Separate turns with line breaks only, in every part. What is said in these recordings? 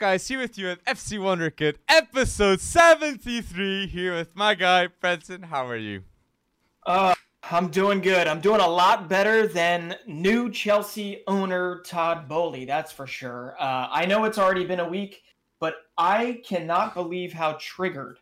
guys? Here with you at FC Wonderkid, episode 73. Here with my guy, Brenton. How are you?
Uh, I'm doing good. I'm doing a lot better than new Chelsea owner Todd Boehly, that's for sure. Uh, I know it's already been a week, but I cannot believe how triggered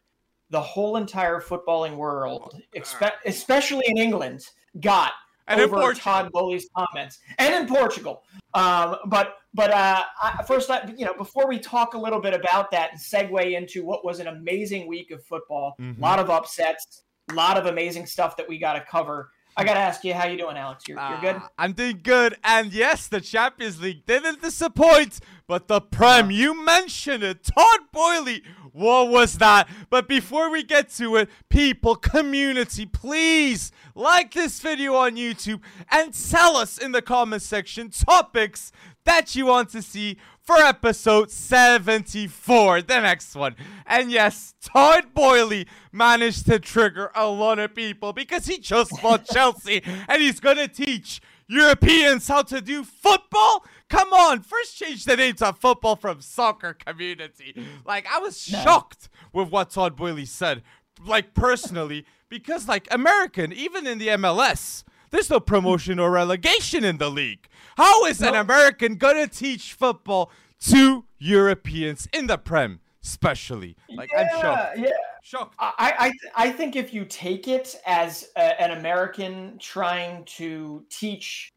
the whole entire footballing world, expe- especially in England, got
And
over. Todd Boehly's comments, and in Portugal. Um, but but uh, I, first, I, you know, before we talk a little bit about that and segue into what was an amazing week of football, a
Mhm.
lot of upsets, a lot of amazing stuff that we got to cover. I got to ask you, how you doing, Alex? You're, you're good.
Ah, I'm doing good. And yes, the Champions League didn't disappoint, but the Prem, you mentioned it. Todd Boehly, what was that? But before we get to it, people, community, please like this video on YouTube and tell us in the comment section topics that you want to see for episode 74, the next one. And yes, Todd Boehly managed to trigger a lot of people because he just bought Chelsea and he's gonna teach Europeans how to do football. Come on, first change the name to football from soccer community. Like I was
No.
shocked with what Todd Boehly said, like personally, because like American, even in the MLS, there's no promotion or relegation in the league. How is an American gonna teach football to Europeans in the Prem, especially? Like I'm shocked.
Yeah,
Shocked.
I, I, I think if you take it as a, an American trying to teach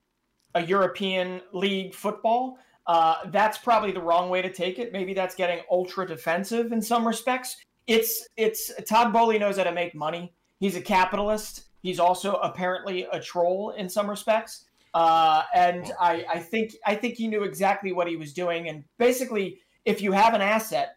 a European league football, uh, that's probably the wrong way to take it. Maybe that's getting ultra defensive in some respects. It's it's Todd Boehly knows how to make money. He's a capitalist. He's also apparently a troll in some respects. Uh, and I, I think I think he knew exactly what he was doing. And basically, if you have an asset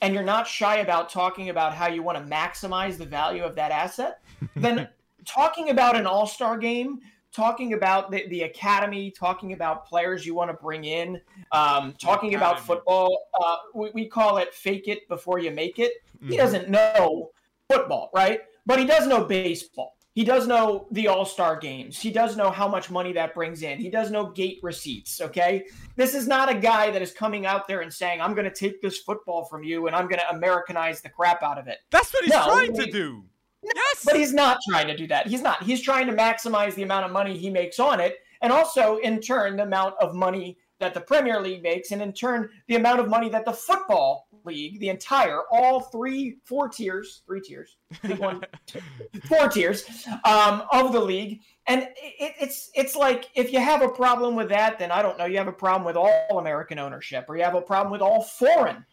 and you're not shy about talking about how you want to maximize the value of that asset, then talking about an all star game, talking about the, the academy, talking about players you want to bring in, um, talking about football, uh, we, we call it fake it before you make it. He
Mhm.
doesn't know football, right? But he does know baseball. He does know the All Star games. He does know how much money that brings in. He does know gate receipts. Okay. This is not a guy that is coming out there and saying, I'm going to take this football from you and I'm going to Americanize the crap out of it.
That's what he's
No,
trying to
we-
do. Yes.
But he's not trying to do that. He's not. He's trying to maximize the amount of money he makes on it, and also, in turn, the amount of money that the Premier League makes, and in turn, the amount of money that the Football League, the entire, all three, four tiers, three tiers, one, two, four tiers um, of the league. And it, it's it's like if you have a problem with that, then I don't know. You have a problem with all American ownership, or you have a problem with all foreign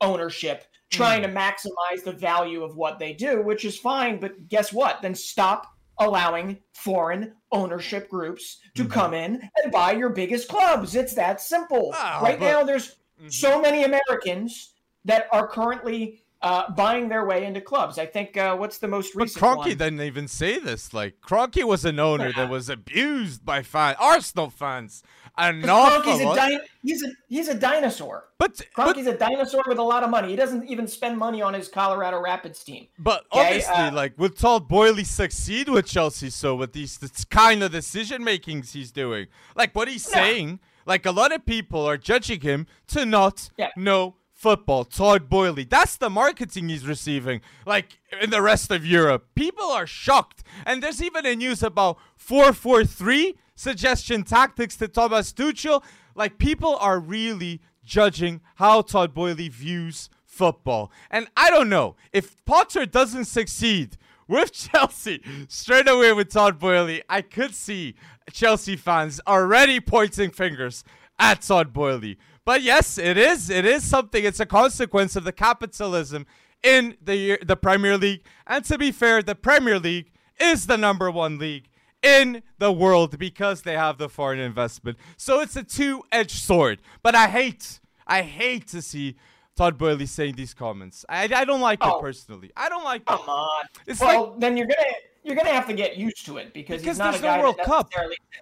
ownership trying to maximize the value of what they do, which is fine. But guess what? Then stop allowing foreign ownership groups to
Mhm.
come in and buy your biggest clubs. It's that simple.
Ah,
right
but-
now, there's
Mhm.
so many Americans that are currently uh, buying their way into clubs. I think uh, what's the most recent?
But Kroenke
one?
didn't even say this. Like Kroenke was an owner that was abused by fan Arsenal fans. An
'Cause
awful
Kroenke's a, di- he's a he's a dinosaur.
But but,
Kroenke's a dinosaur with a lot of money. He doesn't even spend money on his Colorado Rapids team.
but
Okay,
obviously,
uh,
like will Todd Boehly succeed with Chelsea? So with these this kind of decision makings he's doing, like what he's
No.
saying, like a lot of people are judging him to not
Yeah.
know football. Todd Boehly, that's the marketing he's receiving. Like in the rest of Europe, people are shocked, and there's even a news about four four three suggestion tactics to Thomas Tuchel. Like people are really judging how Todd Boehly views football. And I don't know if Potter doesn't succeed with Chelsea straight away with Todd Boehly, I could see Chelsea fans already pointing fingers at Todd Boehly. But yes, it is. It is something. It's a consequence of the capitalism in the the Premier League. And to be fair, the Premier League is the number one league in the world because they have the foreign investment. So it's a two-edged sword. But I hate, I hate to see Todd Boehly saying these comments. I, I don't like
Oh.
it personally. I don't like it.
Come on.
It's
well, then you're gonna you're gonna have to get used to it because,
Because there's
a
no World Cup.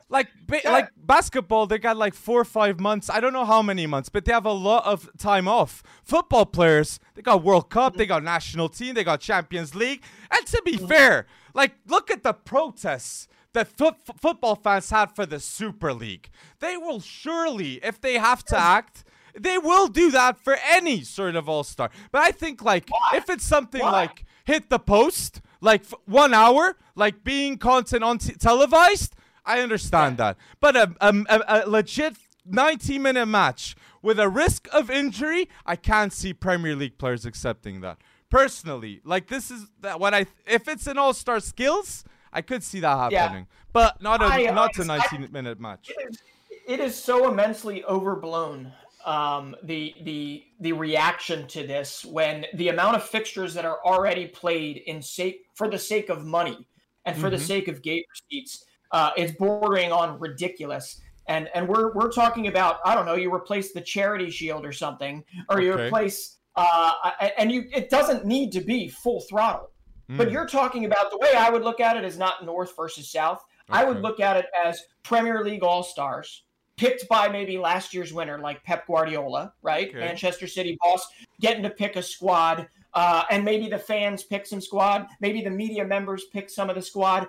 like ba-
Yeah.
like basketball they got like four or five months i don't know how many months but they have a lot of time off football players they got world cup they got national team they got champions league and to be mm-hmm. fair like look at the protests that foot football fans had for the super league they will surely if they have to act They will do that for any sort of all star. But I think like
Why?
if it's something
Why?
like hit the post, like f- one hour, like being content on t- televised, I understand that. But a, a, a, a legit 90 minute match with a risk of injury, I can't see Premier League players accepting that. Personally, like this is that when I if it's an all star skills, I could see that
Yeah.
happening. But not a
I-
not uh, a
I-
90 minute match.
it is, it is so immensely overblown um, the the the reaction to this when the amount of fixtures that are already played in sake for the sake of money and for the
Mhm.
sake of gate receipts uh, is bordering on ridiculous. And and we're we're talking about I don't know you replace the charity shield or something or you
Okay.
replace uh, and you it doesn't need to be full throttle. But
Mm.
you're talking about the way I would look at it is not North versus South. I would look at it as Premier League All Stars, picked by maybe last year's winner, like Pep Guardiola, right?
Okay.
Manchester City boss, getting to pick a squad, uh, and maybe the fans pick some squad, maybe the media members pick some of the squad,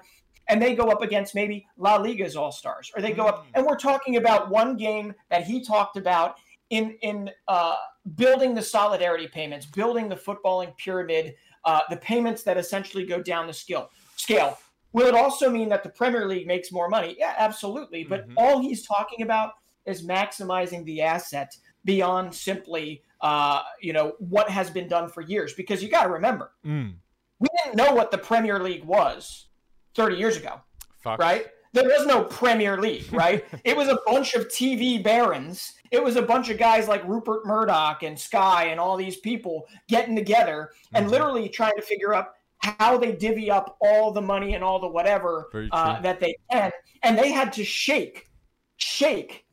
and they go up against maybe La Liga's All Stars, or they go up,
Mm.
and we're talking about one game that he talked about in in uh, building the solidarity payments, building the footballing pyramid, uh, the payments that essentially go down the skill scale. Will it also mean that the Premier League makes more money? Yeah, absolutely. But
Mhm.
all he's talking about is maximizing the asset beyond simply, uh, you know, what has been done for years. Because you got to remember,
Mm.
we didn't know what the Premier League was 30 years ago,
Fuck.
right? There was no Premier League, right? it was a bunch of TV barons. It was a bunch of guys like Rupert Murdoch and Sky and all these people getting together and
Mhm.
literally trying to figure out how they divvy up all the money and all the whatever uh, that they can. And they had to shake, shake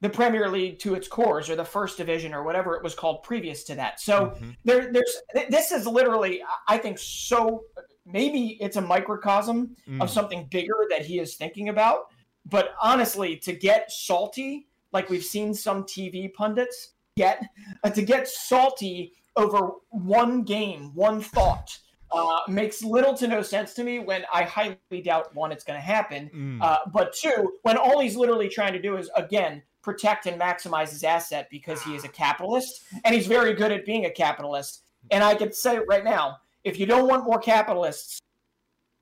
the Premier League to its cores or the first division or whatever it was called previous to that. So
Mhm.
there, there's this is literally, I think, so maybe it's a microcosm
Mm.
of something bigger that he is thinking about. But honestly, to get salty, like we've seen some TV pundits get, uh, to get salty over one game, one thought, uh, makes little to no sense to me. When I highly doubt one, it's going to happen.
Mm.
Uh, but two, when all he's literally trying to do is again protect and maximize his asset because he is a capitalist and he's very good at being a capitalist. And I can say it right now, if you don't want more capitalists,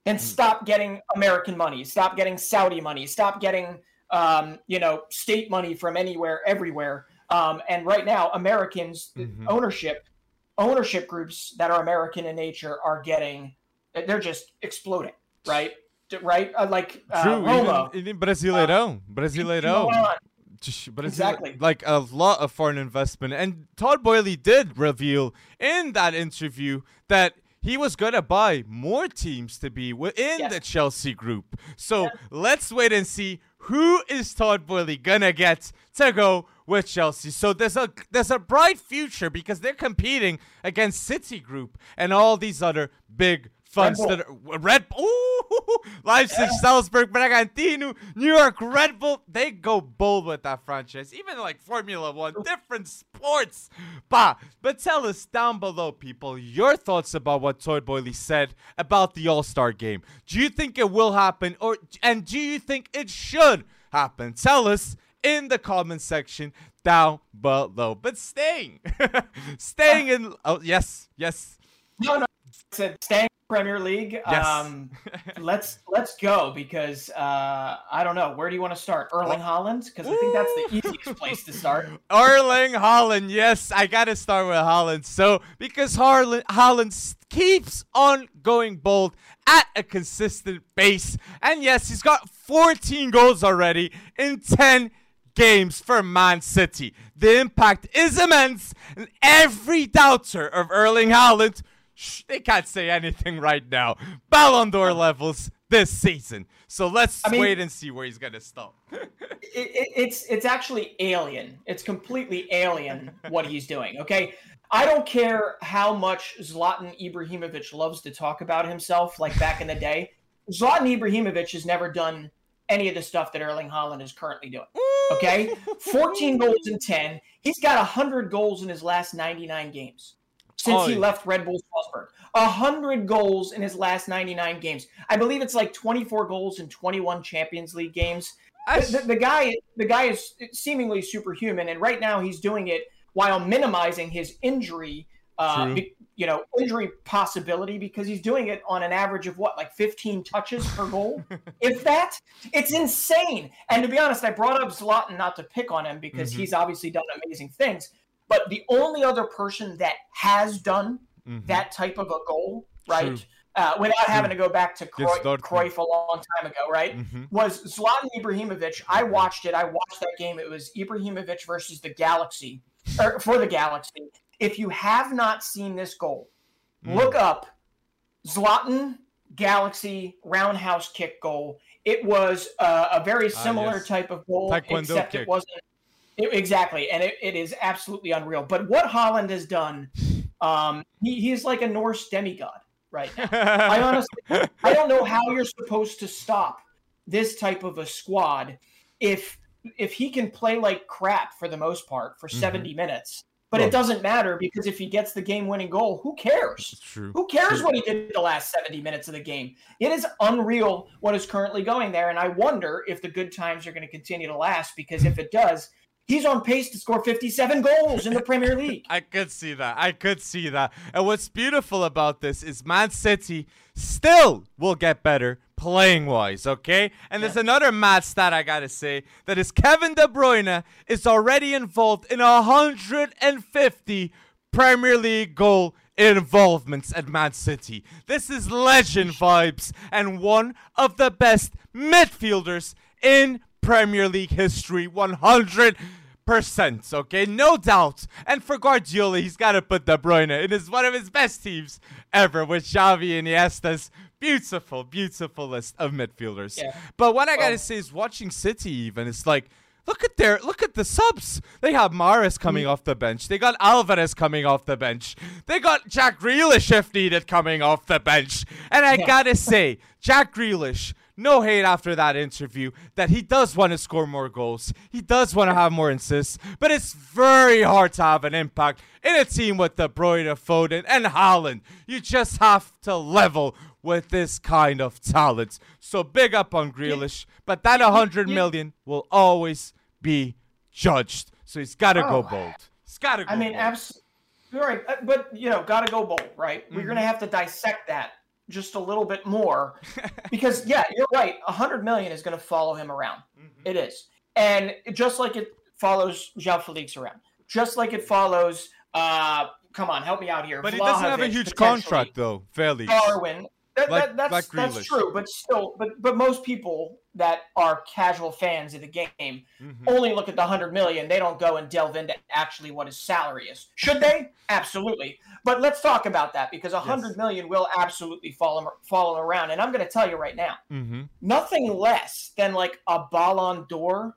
then stop getting American money, stop getting Saudi money, stop getting um, you know state money from anywhere, everywhere. Um, and right now, Americans
Mhm.
ownership ownership groups that are American in nature are getting they're just exploding, right? Right? Uh, like uh,
True,
Roma,
even, even Brasileirão, Brasileirão,
Milan, Exactly.
like a lot of foreign investment. And Todd Boehly did reveal in that interview that he was gonna buy more teams to be within
Yes.
the Chelsea group. So let's wait and see who is Todd Boehly gonna get to go with Chelsea. So there's a there's a bright future because they're competing against City Group and all these other big funds
Bull.
that are Red Bull, Ooh, Leipzig, Salzburg, Bragantino, New York, Red Bull. They go bold with that franchise. Even like Formula One, different sports. Bah. But tell us down below, people, your thoughts about what Todd Boehly said about the All Star game. Do you think it will happen, or and do you think it should happen? Tell us in the comment section down below. But staying, staying in. Oh yes, yes.
No, no. Staying in Premier League.
Yes.
Um, let's let's go because uh, I don't know where do you want to start? Erling Haaland because I think that's the easiest place to start.
Erling Haaland. Yes, I gotta start with Haaland. So because Harlan Haaland keeps on going bold at a consistent pace, and yes, he's got 14 goals already in 10 games for Man City. The impact is immense, and every doubter of Erling Haaland, shh, they can't say anything right now. Ballon d'Or levels this season. So let's
I mean-
wait and see where he's gonna stop.
It, it, it's it's actually alien. It's completely alien what he's doing. Okay. I don't care how much Zlatan Ibrahimovic loves to talk about himself, like back in the day. Zlatan Ibrahimovic has never done any of the stuff that Erling Haaland is currently doing. Okay, 14 goals in 10. He's got 100 goals in his last 99 games since
Oh,
he
yeah.
left Red Bull Salzburg. 100 goals in his last 99 games. I believe it's like 24 goals in 21 Champions League games. the, the, guy the guy is seemingly superhuman, and right now he's doing it while minimizing his injury. Uh, be, you know, injury possibility because he's doing it on an average of what, like 15 touches per goal? if that, it's insane. And to be honest, I brought up Zlatan not to pick on him because mm-hmm. he's obviously done amazing things. But the only other person that has done mm-hmm. that type of a goal, right? Uh, without True. having to go back to Cruyff, Cruyff a long time ago, right? Mm-hmm. Was Zlatan Ibrahimovic. I watched it. I watched that game. It was Ibrahimovic versus the Galaxy, or for the Galaxy. If you have not seen this goal, mm. look up Zlatan Galaxy roundhouse kick goal. It was uh, a very ah, similar yes. type of goal, Taekwondo except kick. it wasn't it, exactly, and it, it is absolutely unreal. But what Haaland has done, um, he, he's like a Norse demigod right now. I honestly, I don't know how you're supposed to stop this type of a squad if if he can play like crap for the most part for mm-hmm. 70 minutes but well, it doesn't matter because if he gets the game-winning goal, who cares?
True.
Who cares
true.
what he did the last 70 minutes of the game? It is unreal what is currently going there, and I wonder if the good times are going to continue to last because if it does, He's on pace to score 57 goals in the Premier League.
I could see that. I could see that. And what's beautiful about this is Man City still will get better playing wise, okay? And yeah. there's another mad stat I gotta say that is Kevin De Bruyne is already involved in 150 Premier League goal involvements at Man City. This is legend vibes and one of the best midfielders in Premier League history 100 percent, okay? No doubt. And for Guardiola, he's got to put De Bruyne in his one of his best teams ever with Xavi and Iniesta's beautiful, beautiful list of midfielders. Yeah. But what I got to say is watching City even, it's like, look at their look at the subs. They have Mahrez coming mm. off the bench. They got Alvarez coming off the bench. They got Jack Grealish if needed coming off the bench. And I yeah. gotta say, Jack Grealish no hate after that interview that he does want to score more goals. He does want to have more assists, but it's very hard to have an impact in a team with De Bruyne, Foden, and Haaland. You just have to level with this kind of talent. So big up on Grealish, but that 100 million will always be judged. So he's got to oh. go bold. He's got to go
I mean, absolutely. Right, uh, but you know, gotta go bold, right? Mm-hmm. We're gonna have to dissect that just a little bit more. Because yeah you're right 100 million is going to follow him around. Mm-hmm. it is. And just like it follows João Felix around just like it follows uh come on help me out here
but Vlahovic, he doesn't have a huge contract though fairly.
Darwin that, like, that, that's like that's true but still but but most people that are casual fans of the game mm-hmm. only look at the 100 million they don't go and delve into actually what his salary is should they absolutely but let's talk about that because a hundred yes. million will absolutely follow follow around and i'm going to tell you right now mm-hmm. nothing less than like a ballon d'or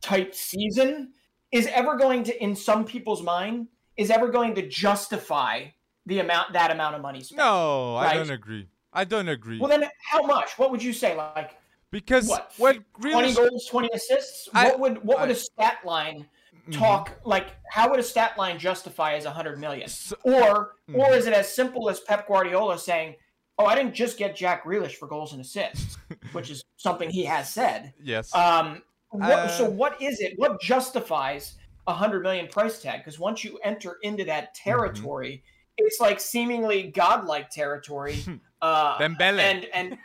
type season is ever going to in some people's mind is ever going to justify the amount that amount of money spent
no right? i don't agree i don't agree
well then how much what would you say like
because
what, really 20 goals, 20 assists. I, what would what I, would a stat line talk mm-hmm. like how would a stat line justify as 100 million? So, or mm-hmm. or is it as simple as Pep Guardiola saying, "Oh, I didn't just get Jack Grealish for goals and assists," which is something he has said.
Yes.
Um what, uh, so what is it? What justifies a 100 million price tag? Because once you enter into that mm-hmm. territory, mm-hmm. It's like seemingly godlike territory. Uh,
Dembele.
And and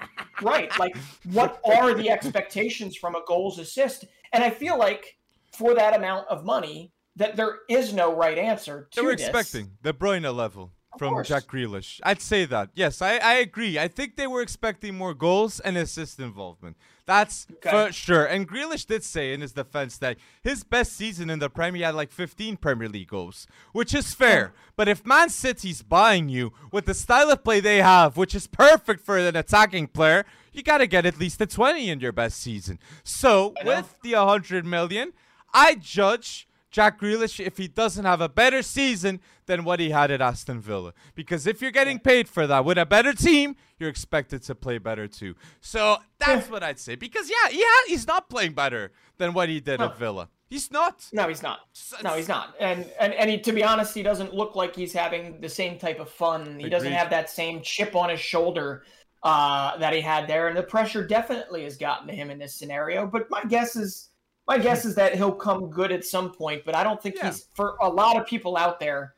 right, like what are the expectations from a goals assist? And I feel like for that amount of money, that there is no right answer to
They were
this.
expecting De Bruyne level from Jack Grealish. I'd say that. Yes, I, I agree. I think they were expecting more goals and assist involvement. That's okay. for sure. And Grealish did say in his defense that his best season in the Premier had like 15 Premier League goals, which is fair. But if Man City's buying you with the style of play they have, which is perfect for an attacking player, you got to get at least a 20 in your best season. So with the 100 million, I judge Jack Grealish if he doesn't have a better season than what he had at Aston Villa. Because if you're getting paid for that with a better team, you're expected to play better too. So that's what I'd say. Because yeah, yeah, he's not playing better than what he did at Villa. He's not.
No, he's not. No, he's not. And and and he, to be honest, he doesn't look like he's having the same type of fun. He Agreed. doesn't have that same chip on his shoulder uh, that he had there, and the pressure definitely has gotten to him in this scenario. But my guess is my guess is that he'll come good at some point. But I don't think
Yeah.
he's for a lot of people out there.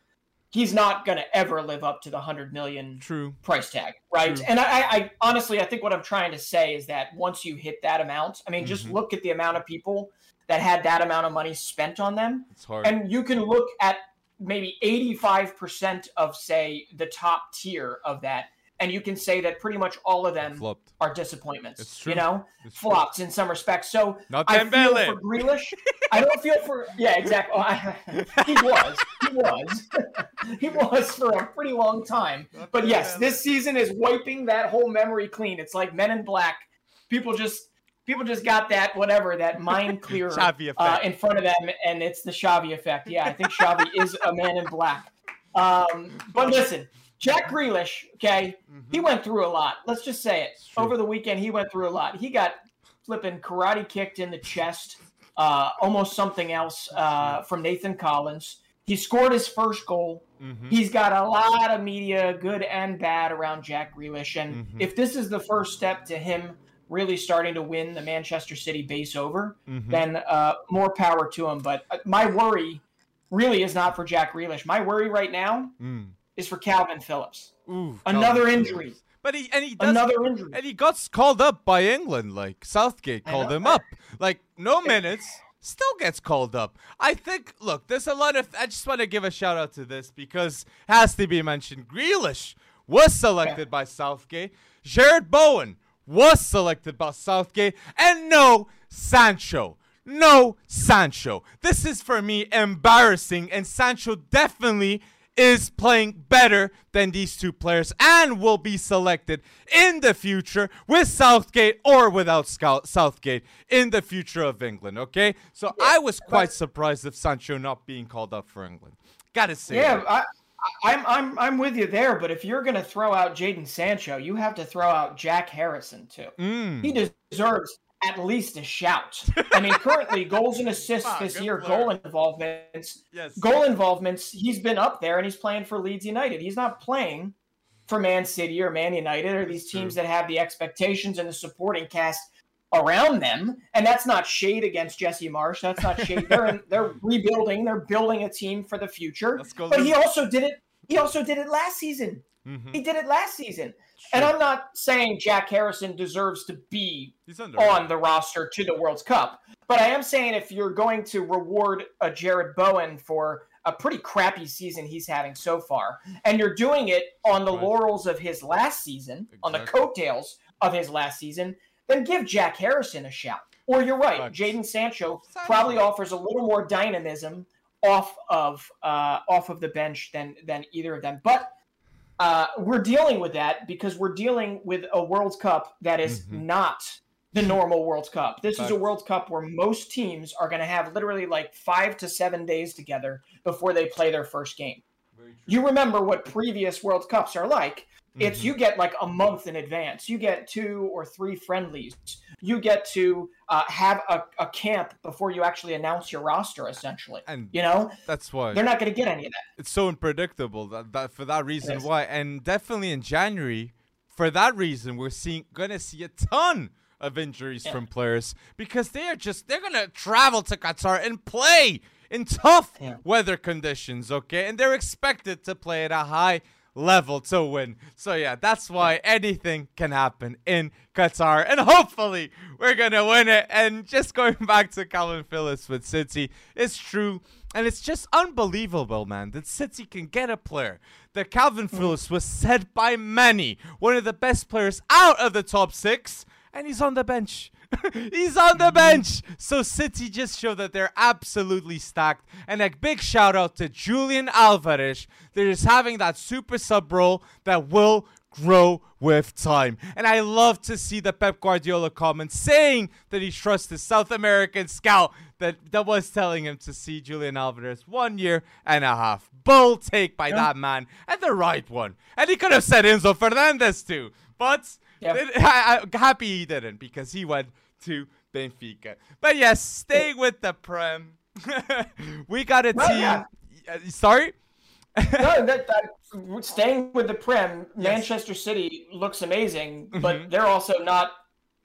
He's not going to ever live up to the hundred million
True.
price tag, right?
True.
And I, I, honestly, I think what I'm trying to say is that once you hit that amount, I mean, just
Mhm.
look at the amount of people that had that amount of money spent on them,
It's hard.
and you can look at maybe 85% of, say, the top tier of that, and you can say that pretty much all of them are disappointments.
It's true.
You know,
It's true.
flops in some respects. So
Not
I feel
Dembele.
for Grealish. I don't feel for yeah, exactly. Oh, he was, he was, he was for a pretty long time.
Not
But yes,
Dembele.
this season is wiping that whole memory clean. It's like Men in Black. People just people just got that whatever that mind clear
Xavi
uh, in front of them, and it's the Xavi effect. Yeah, I think Xavi is a Man in Black. Um, but listen, Jack Grealish, okay, he went through a lot. Let's just say it. Over the weekend, he went through a lot. He got flipping karate kicked in the chest, uh, almost something else uh, from Nathan Collins. He scored his first goal.
Mhm.
He's got a lot of media, good and bad, around Jack Grealish. And
Mhm.
if this is the first step to him really starting to win the Manchester City base over,
Mhm.
then uh, more power to him. But uh, my worry really is not for Jack Grealish. My worry right now
Mm.
Is for Calvin Phillips.
Ooh,
Another
Calvin
injury.
Phillips. But he and he does
Another injury.
and he got called up by England. Like Southgate called him up. Like no minutes, still gets called up. I think. Look, there's a lot of. I just want to give a shout out to this because has to be mentioned. Grealish was selected by Southgate. Jarrod Bowen was selected by Southgate, and no Sancho. No Sancho. This is for me embarrassing, and Sancho definitely is playing better than these two players and will be selected in the future with Southgate or without Scout Southgate in the future of England. Okay, so I was quite surprised of Sancho not being called up for England. Gotta say,
Yeah. I, I- I'm I'm I'm with you there. But if you're gonna throw out Jadon Sancho, you have to throw out Jack Harrison too.
Mm.
He deserves at least a shout. I mean, currently goals and assists
Ah,
this year,
player.
goal involvements,
yes,
goal involvements. He's been up there and he's playing for Leeds United. He's not playing for Man City or Man United or these teams
true.
that have the expectations and the supporting cast around them. And that's not shade against Jesse Marsch. That's not shade. they're in, they're rebuilding. They're building a team for the future. But he also did it. He also did it last season.
Mhm.
He did it last season. And I'm not saying Jack Harrison deserves to be on the roster to the World's Cup, but I am saying if you're going to reward a Jarrod Bowen for a pretty crappy season he's having so far, and you're doing it on the
Right.
laurels of his last season, on the
Exactly.
coattails of his last season, then give Jack Harrison a shout. Or you're right,
Facts.
Jadon Sancho
Sancho.
probably offers a little more dynamism off of uh, off of the bench than than either of them. But uh, we're dealing with that because we're dealing with a World Cup that is
Mhm.
not the normal World Cup. This is a World Cup where most teams are going to have literally like five to seven days together before they play their first game. You remember what previous World Cups are like. It's
Mhm.
you get like a month in advance. You get two or three friendlies. You get to uh, have a, a camp before you actually announce your roster, essentially.
and
You know,
that's why
they're not going to get any of that.
it's so unpredictable that, that for that reason why and definitely in january for that reason we're seeing gonna see a ton of injuries
Yeah.
from players because they are just they're gonna travel to qatar and play in tough
Yeah.
weather conditions okay and they're expected to play at a high level to win so yeah that's why anything can happen in qatar and hopefully we're gonna win it and just going back to calvin phillips with city it's true and it's just unbelievable, man, that City can get a player. That Calvin Phillips was said by many one of the best players out of the top six, and he's on the bench. he's on the bench. So City just show that they're absolutely stacked. And a big shout out to Julian Alvarez. They're just having that super sub role that will grow with time. And I love to see the Pep Guardiola comment saying that he trusts the South American scout that, that was telling him to see Julian Alvarez one year and a half. Bold take by
Yeah.
that man and the right one. And he could have said Enzo Fernandez too. But
Yeah.
I, I'm happy he didn't because he went to Benfica. But yes, staying with the Prem, we got a
Well,
team.
yeah.
uh, Sorry?
no, that, that, staying with the Prem, yes. Manchester City looks amazing, but mm-hmm. they're also not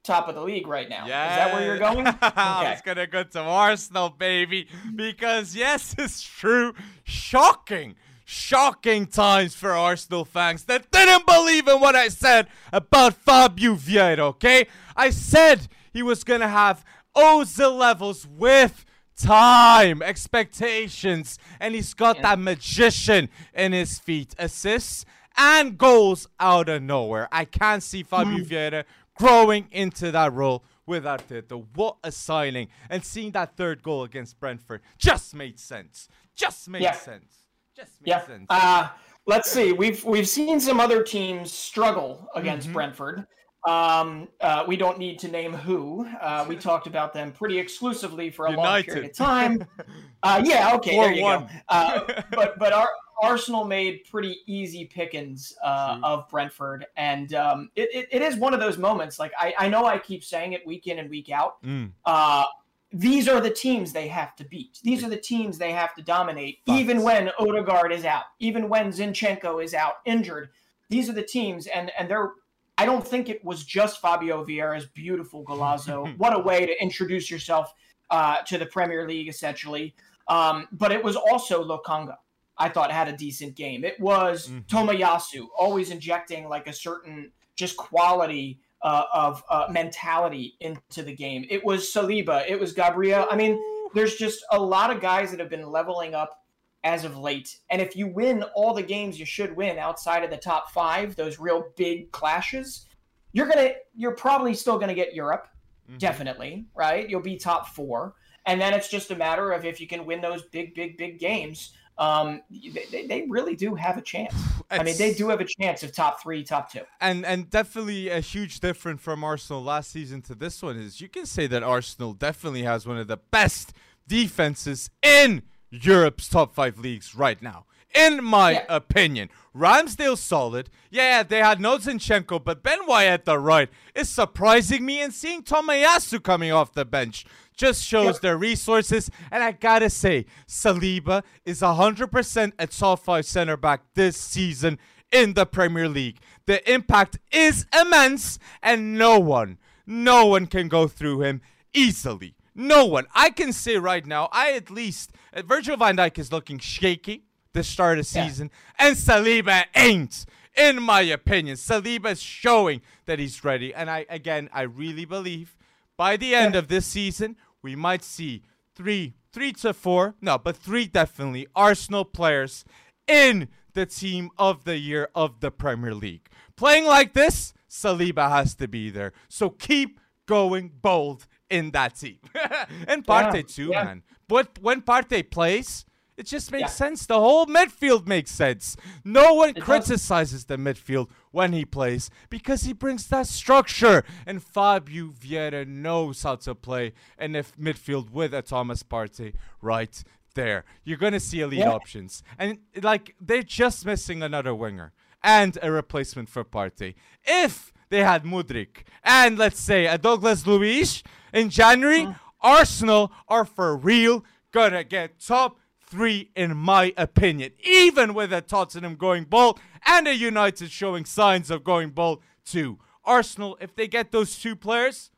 top of the league right now. Yeah. Is that where you're going? Okay.
I was gonna go to Arsenal, baby, because yes, it's true. Shocking, shocking times for Arsenal fans that didn't believe in what I said about Fabio Vieira. Okay, I said he was gonna have Ozil levels with time, expectations, and he's got yeah. that magician in his feet. Assists and goals out of nowhere. I can't see Fabio mm. Vieira growing into that role without it. What a signing. And seeing that third goal against Brentford just made sense. Just made yeah. sense. Just made yeah. sense.
Uh, let's see. We've we've seen some other teams struggle against mm-hmm. Brentford. Um, uh, we don't need to name who. Uh, we talked about them pretty exclusively for a United. long period of time. Uh, yeah, okay, there you one. go. Uh, but but our Arsenal made pretty easy pickings uh, of Brentford, and um, it, it, it is one of those moments. Like I, I know I keep saying it week in and week out. Mm. Uh, these are the teams they have to beat. These are the teams they have to dominate, even when Odegaard is out, even when Zinchenko is out injured. These are the teams, and and they're. I don't think it was just Fabio Vieira's beautiful golazo. what a way to introduce yourself uh, to the Premier League, essentially. Um, but it was also Lokonga I thought had a decent game. It was mm-hmm. Always injecting like a certain just quality uh, of uh, mentality into the game. It was Saliba. It was Gabriel. I mean, there's just a lot of guys that have been leveling up as of late. And if you win all the games you should win outside of the top five, those real big clashes, you're gonna you're probably still gonna get Europe, mm-hmm. definitely, right? You'll be top four. And then it's just a matter of if you can win those big, big, big games um, they, they really do have a chance. It's, I mean, they do have a chance of top three, top two.
And and definitely a huge difference from Arsenal last season to this one is you can say that Arsenal definitely has one of the best defenses in Europe's top five leagues right now. In my yeah. opinion, Ramsdale solid. Yeah, they had no Zinchenko, but Ben White at the right is surprising me and seeing Tomiyasu coming off the bench just shows yep. their resources. And I gotta say, Saliba is 100% a top five center back this season in the Premier League. The impact is immense, and no one, no one can go through him easily. No one. I can say right now, I at least, Virgil van Dijk is looking shaky the start of the season, yeah. and Saliba ain't. In my opinion, Saliba is showing that he's ready, and I again, I really believe by the end yeah. of this season, we might see three, three to four, no, but three definitely Arsenal players in the team of the year of the Premier League. Playing like this, Saliba has to be there. So keep going bold in that team. and Partey yeah, too, yeah. man. But when Partey plays, it just makes yeah. sense. The whole midfield makes sense. No one it criticizes does. the midfield when he plays because he brings that structure. And Fabio Vieira knows how to play in the midfield with a Thomas Partey right there. You're going to see elite yeah. options. And like they're just missing another winger and a replacement for Partey. If they had Mudryk and let's say a Douglas Luiz in January, uh. Arsenal are for real gonna get top three, in my opinion. Even with a Tottenham going bold and a United showing signs of going bold too. Arsenal, if they get those two players,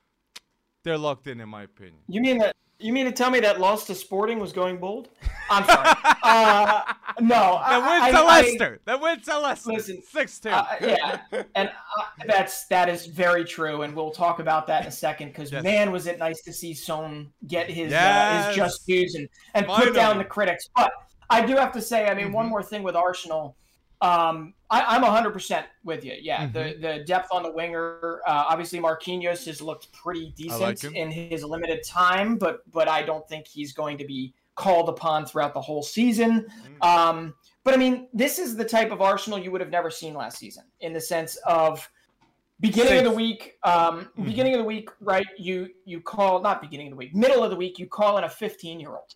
they're locked in, in my opinion.
You mean that you mean to tell me that loss to Sporting was going bold? I'm sorry. uh, no.
That went to Leicester. That went to Leicester. Listen, six two.
Uh, yeah, and uh, that's that is very true, and we'll talk about that in a second. Because yes. man, was it nice to see Son get his yes. uh, his just dues and and put down the critics. But I do have to say, I mean, mm-hmm. one more thing with Arsenal. Um, I, am 100% with you. Yeah, mm-hmm. the the depth on the winger. Uh, obviously, Marquinhos has looked pretty decent like in his limited time, but but I don't think he's going to be called upon throughout the whole season. Mm-hmm. Um, but I mean, this is the type of Arsenal you would have never seen last season, in the sense of beginning of the week. Um, mm-hmm. Beginning of the week, right? You you call not beginning of the week, middle of the week. You call in a 15 year old.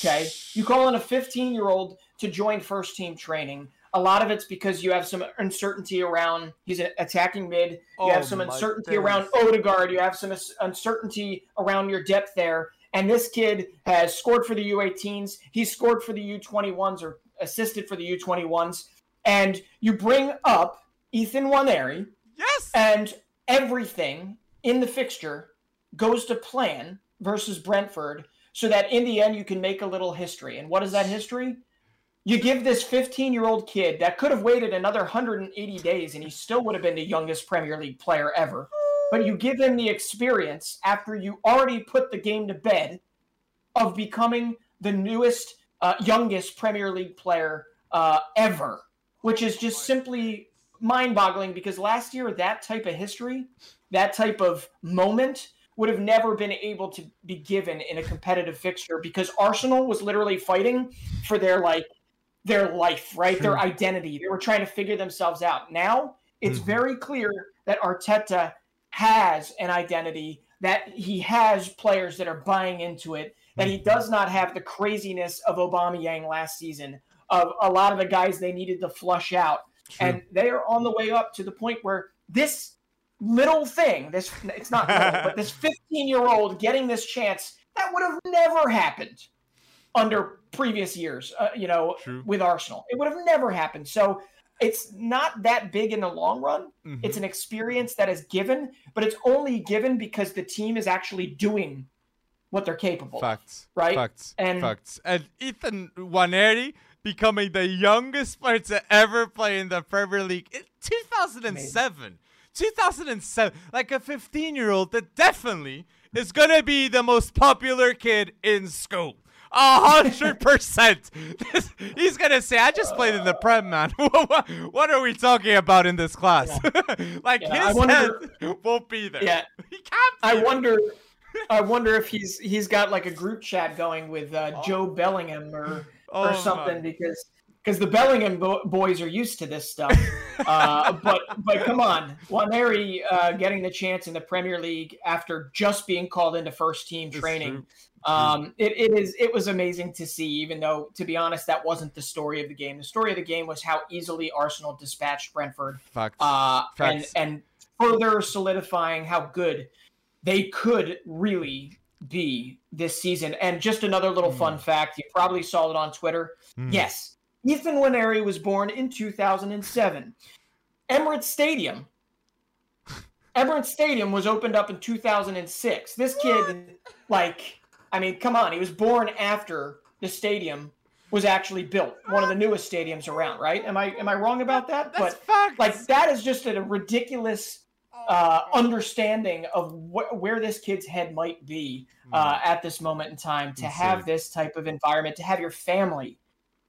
Okay, you call in a 15 year old to join first team training a lot of it's because you have some uncertainty around he's attacking mid. You oh, have some uncertainty goodness. around Odegaard. You have some uncertainty around your depth there. And this kid has scored for the U18s. He scored for the U21s or assisted for the U21s, and you bring up Ethan Nwaneri.
Yes.
And everything in the fixture goes to plan versus Brentford so that in the end you can make a little history. And what is that history? You give this 15 year old kid that could have waited another 180 days and he still would have been the youngest Premier League player ever. But you give him the experience after you already put the game to bed of becoming the newest, uh, youngest Premier League player uh, ever, which is just simply mind boggling because last year, that type of history, that type of moment would have never been able to be given in a competitive fixture because Arsenal was literally fighting for their like their life, right? Their identity. They were trying to figure themselves out. Now it's mm-hmm. very clear that Arteta has an identity, that he has players that are buying into it, that he mm-hmm. does not have the craziness of Aubameyang last season, of a lot of the guys they needed to flush out. And they are on the way up to the point where this little thing, this it's not little, but this 15 year old getting this chance, that would have never happened under previous years, uh, you know, True. with Arsenal. It would have never happened. So it's not that big in the long run. Mm-hmm. It's an experience that is given, but it's only given because the team is actually doing what they're capable. Of.
Facts.
Right.
Facts. And facts. And Ethan Nwaneri becoming the youngest player to ever play in the Premier League in 2007. Amazing. 2007, like a 15 year old that definitely is gonna be the most popular kid in school. A hundred percent. He's gonna say, "I just played in the prem, man. what are we talking about in this class?" Yeah. like yeah, his wonder, head won't be there.
Yeah,
he
can't. I there. wonder. I wonder if he's he's got like a group chat going with uh, oh. Jobe Bellingham or oh, or something my. because because the Bellingham bo- boys are used to this stuff. uh, but but come on, Nwaneri uh, getting the chance in the Premier League after just being called into first team training. Um, it, it is it was amazing to see, even though to be honest, that wasn't the story of the game. The story of the game was how easily Arsenal dispatched Brentford,
Facts.
Uh,
Facts.
and and further solidifying how good they could really be this season. And just another little mm. fun fact: you probably saw it on Twitter. Mm. Yes, Ethan Nwaneri was born in 2007. Emirates Stadium. Emirates Stadium was opened up in 2006. This kid, like, I mean, come on, he was born after the stadium was actually built, one of the newest stadiums around, right? Am I am I wrong about that?
That's but facts.
like that is just a ridiculous uh, understanding of wh- where this kid's head might be uh, hmm. at this moment in time to have this type of environment, to have your family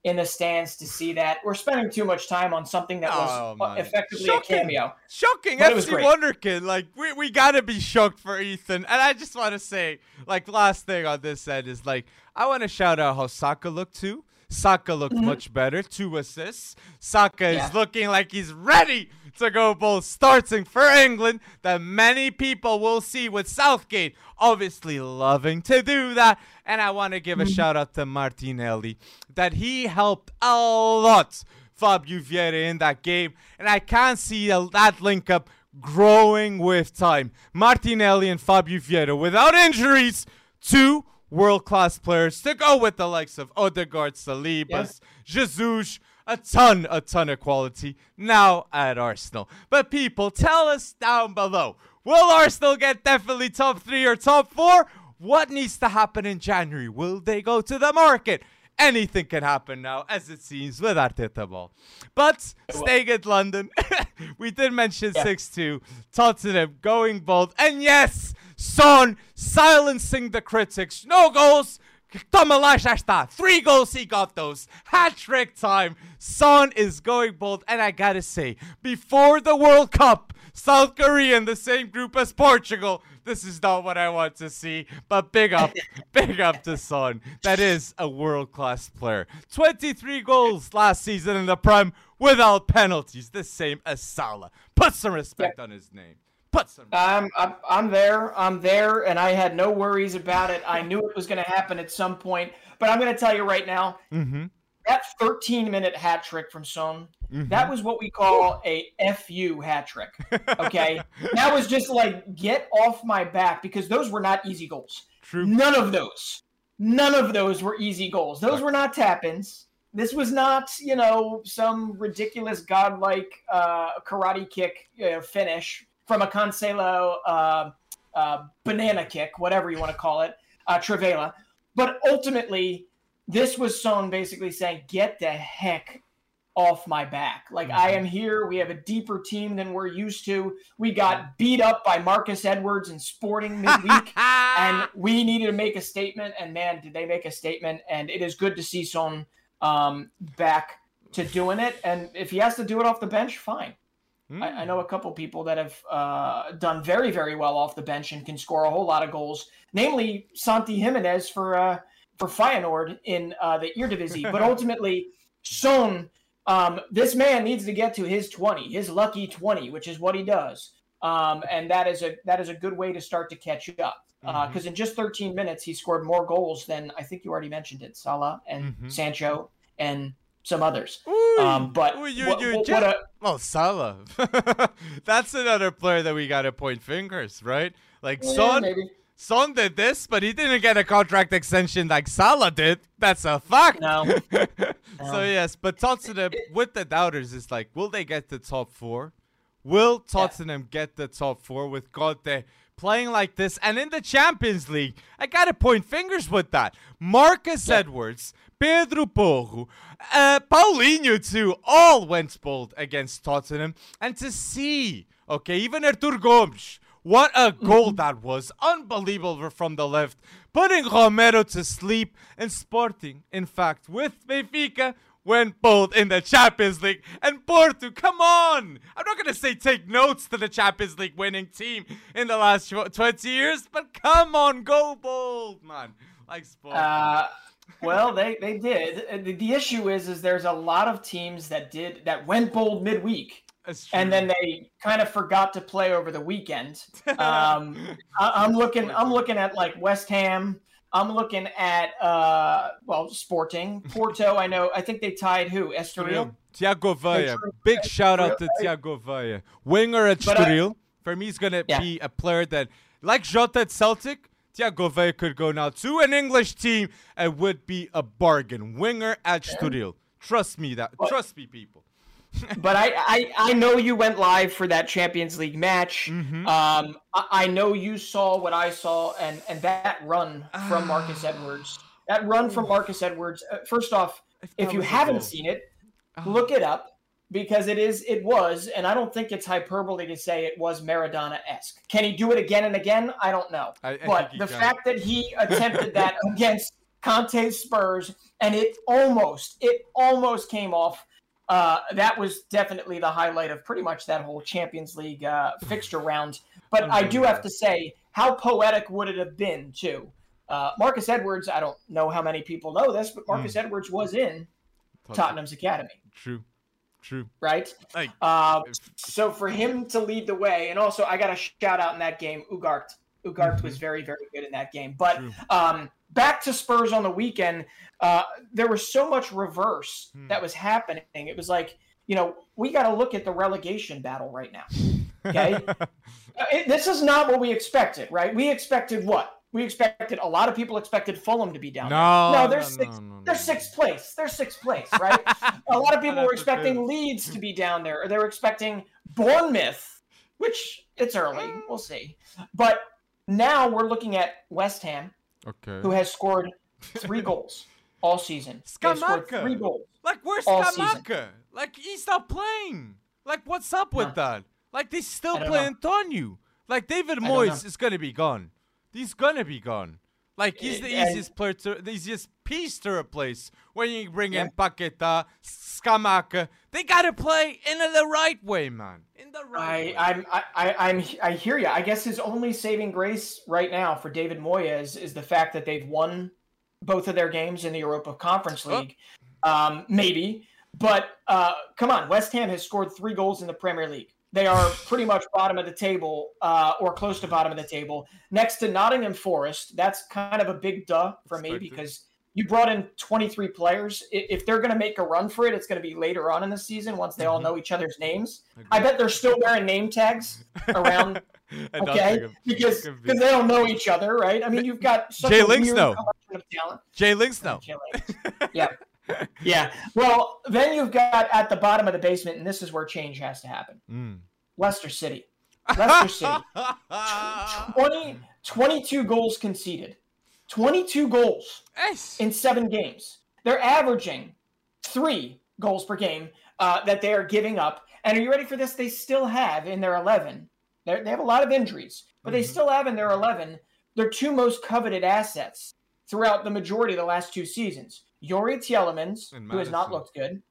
in the stands to see that. We're spending too much time on something that was oh, effectively Shocking. a cameo.
Shocking. But FC Wonderkid. Like, we, we got to be shocked for Ethan. And I just want to say, like, last thing on this end is, like, I want to shout out how Saka looked too. Saka looked mm-hmm. much better. Two assists. Saka yeah. is looking like he's ready to go both starting for England that many people will see with Southgate obviously loving to do that. And I want to give a mm-hmm. shout out to Martinelli that he helped a lot Fabio Vieira in that game. And I can't see that link up growing with time. Martinelli and Fabio Vieira without injuries, two world class players to go with the likes of Odegaard, Salibas, yeah. Jesus, a ton, a ton of quality now at Arsenal. But people, tell us down below will Arsenal get definitely top three or top four? What needs to happen in January? Will they go to the market? anything can happen now, as it seems, with Arteta ball. But staying at London, we did mention 6 yeah. 2, Tottenham going bold. And yes, Son silencing the critics. No goals. Toma Three goals, he got those. Hat trick time. Son is going bold. And I gotta say, before the World Cup, South Korea in the same group as Portugal. This is not what I want to see. But big up, big up to Son. That is a world class player. 23 goals last season in the Prem without penalties. The same as Salah. Put some respect yeah. on his name. Put some.
I'm, I'm, I'm there. I'm there, and I had no worries about it. I knew it was going to happen at some point. But I'm going to tell you right now.
Mm-hmm
that 13 minute hat trick from Son, mm-hmm. that was what we call a FU hat trick. Okay. that was just like, get off my back because those were not easy goals.
True.
None of those. None of those were easy goals. Those were not tap ins. This was not, you know, some ridiculous godlike uh, karate kick you know, finish from a Cancelo uh, uh, banana kick, whatever you want to call it, uh, Trivela. But ultimately, this was Son basically saying, "Get the heck off my back. Like I am here. We have a deeper team than we're used to. We got beat up by Marcus Edwards and Sporting midweek, and we needed to make a statement. And man, did they make a statement! And it is good to see Son um, back to doing it. And if he has to do it off the bench, fine. Mm. I, I, know a couple people that have uh, done very, very well off the bench and can score a whole lot of goals. Namely, Santi Gimenez for uh, for Feyenoord in uh, the Eredivisie. But ultimately, Son um, this man needs to get to his 20, his lucky 20, which is what he does. Um, and that is a that is a good way to start to catch up. Because uh, mm-hmm. in just 13 minutes, he scored more goals than I think you already mentioned it, Salah and mm-hmm. Sancho and some others. Ooh, um, but ooh, you,
what,
you
what, what a, oh, Salah, that's another player that we got to point fingers, right? Like yeah, Son, maybe. Son did this, but he didn't get a contract extension like Salah did. That's a fact.
No.
no. so yes, but Tottenham with the doubters is like, will they get the top four? Will Tottenham yeah. get the top four with Conte playing like this? And in the Champions League, I gotta point fingers with that. Marcus yeah. Edwards, Pedro Porro, uh, Paulinho too, all went bold against Tottenham. And to see, okay, even Arthur Gomes what a goal mm-hmm. that was. Unbelievable from the left. Putting Romero to sleep and Sporting, in fact, with Benfica, went bold in the Champions League. And Porto, come on! I'm not going to say take notes to the Champions League winning team in the last 20 years, but come on, go bold, man. Like Sporting. Uh,
well, they, they did. The, the issue is, is there's a lot of teams that did that went bold midweek and then they kind of forgot to play over the weekend. Um, I, am looking. I'm looking at like West Ham. I'm looking at uh, well, Sporting, Porto. I know. I think they tied who? Estoril.
Thiago Villa. Big shout out to Tiago Villa. Winger at Estoril. For me, he's gonna yeah. be a player that, like Jota at Celtic, Thiago Villa could go now to an English team and would be a bargain. Winger at Estoril. Trust me that. Trust me, people
but I, I, I know you went live for that Champions League match. Mm-hmm. Um, I, I, know you saw what I saw, and and that run from Marcus Edwards, that run from Marcus Edwards. Uh, first off, if you haven't seen it, oh. look it up because it is it was, and I don't think it's hyperbole to say it was Maradona esque. Can he do it again and again? I don't know, I, I but the can. fact that he attempted that against Conte's Spurs and it almost it almost came off uh, that was definitely the highlight of pretty much that whole Champions League uh, fixture round. But I do have to say, how poetic would it have been, too? Uh, Marcus Edwards, I don't know how many people know this, but Marcus mm. Edwards was in Tottenham's academy.
True. True.
Right? Like, uh, so for him to lead the way, and also I got a shout out in that game, Ugart. Ugart mm-hmm. was very, very good in that game. But um, back to Spurs on the weekend, uh, there was so much reverse hmm. that was happening. It was like, you know, we got to look at the relegation battle right now. Okay. Uh, it, this is not what we expected, right? We expected what? We expected a lot of people expected Fulham to be down.
No,
there. no,
they're
no, sixth. No, no, they're sixth place. They're sixth place, right? a lot of people were expecting Leeds to be down there, or they were expecting Bournemouth, which it's early. Mm. We'll see. But now we're looking at West Ham,
okay.
who has scored three goals all season.
Scamacca.
Three goals.
Like where's Scamacca? Like he's not playing. Like what's up with that? Like they still play Antonio. Like David Moyes is gonna be gone. He's gonna be gone. Like he's the easiest player to the easiest piece to replace when you bring yeah. in Paqueta, Scamacca. They gotta play in the right way, man. In the right
I, way. I, I, I'm, I hear you. I guess his only saving grace right now for David Moyes is the fact that they've won both of their games in the Europa Conference oh. League. Oh. Um, maybe. But uh, come on, West Ham has scored three goals in the Premier League. They are pretty much bottom of the table uh, or close to bottom of the table. Next to Nottingham Forest, that's kind of a big duh for me because you brought in 23 players. If they're going to make a run for it, it's going to be later on in the season once they all mm-hmm. know each other's names. I bet they're still wearing name tags around okay, because because they don't know each other, right? I mean, you've got such
Jay
a
Links
weird
though.
collection of talent.
Jay Links though.
yeah, yeah. Well, then you've got at the bottom of the basement, and this is where change has to happen.
Mm.
Leicester City. Leicester City. 20, 22 goals conceded. 22 goals
Yes.
in seven games. They're averaging three goals per game uh, that they are giving up. And are you ready for this? They still have in their 11, they're, they have a lot of injuries, but they
Mhm.
still have in their 11 their two most coveted assets throughout the majority of the last two seasons. Yuri Tielemans, who has not looked good,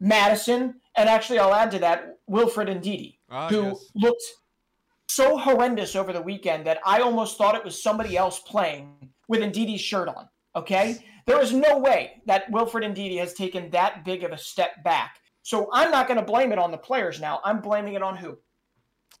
Maddison, and actually I'll add to that Wilfred Ndidi,
Ah,
who
yes.
looked so horrendous over the weekend that I almost thought it was somebody else playing with Ndidi's shirt on. Okay? There is no way that Wilfred Ndidi has taken that big of a step back. So I'm not going to blame it on the players now. I'm blaming it on who?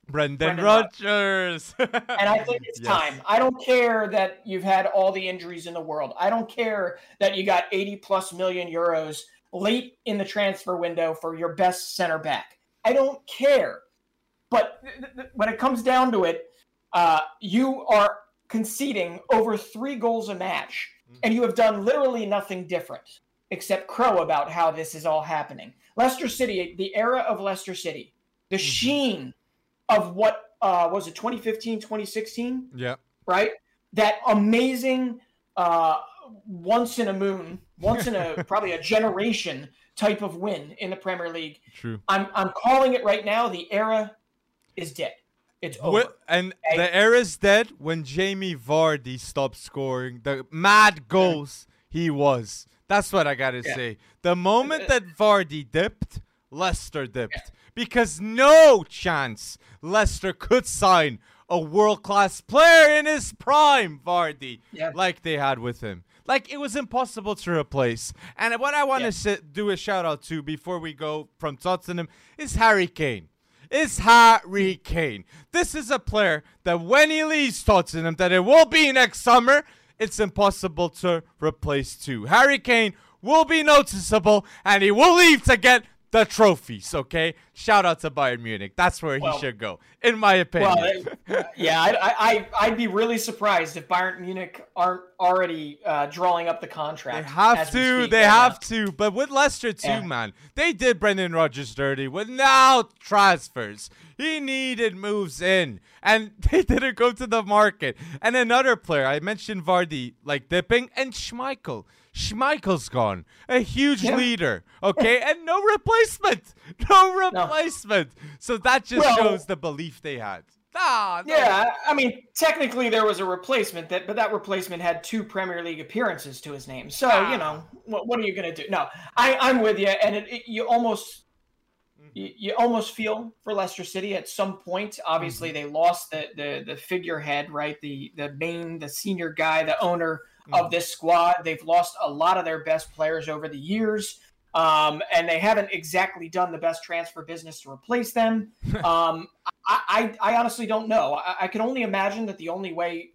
Brendan,
Brendan
Rodgers.
And I think it's
Yes.
time. I don't care that you've had all the injuries in the world. I don't care that you got 80 plus million euros late in the transfer window for your best center back. I don't care. But th- th- when it comes down to it, uh, you are conceding over three goals a match, and you have done literally nothing different except crow about how this is all happening. Leicester City, the era of Leicester City, the sheen of what uh, was it 2015, 2016?
yeah.
right? That amazing, uh, once in a moon, once in a probably a generation type of win in the Premier League.
True.
I'm I'm calling it right now. The era is dead. It's over.
Wh- and
Okay.
the is dead when Jamie Vardy stopped scoring the mad goals he was. That's what I gotta
Yeah.
say. The moment that Vardy dipped, Leicester dipped. Because no chance Leicester could sign a world class player in his prime, Vardy,
Yeah.
like they had with him. Like it was impossible to replace. And what I want
Yeah.
to do a shout out to before we go from Tottenham is Harry Kane. Is Harry Kane. This is a player that when he leaves Tottenham, that it will be next summer, it's impossible to replace too. Harry Kane will be noticeable and he will leave to get the trophies, okay? Shout out to Bayern Munich. That's where
Well-
he should go, in my opinion.
Well, yeah, I, I, I'd be really surprised if Bayern Munich aren't already uh, drawing up the contract.
They have to.
speak
They
right
have to. But with Leicester too,
Yeah.
man, they did Brendan Rodgers dirty without transfers. He needed moves in, and they didn't go to the market. And another player, I mentioned Vardy, like dipping, and Schmeichel. Schmeichel's gone, a huge
Yeah.
leader. Okay, and no replacement, no replacement. So that just
Well-
shows the belief they had. Nah, no.
Yeah, I mean, technically there was a replacement that, but that replacement had two Premier League appearances to his name. So
Ah.
you know, what, what are you going to do? No, I, I'm with you, and it, it, you almost, mm-hmm. you, you almost feel for Leicester City at some point. Obviously, mm-hmm. they lost the, the the figurehead, right? The the main, the senior guy, the owner of this squad. They've lost a lot of their best players over the years. Um, and they haven't exactly done the best transfer business to replace them. Um, I, I, I honestly don't know. I, I can only imagine that the only way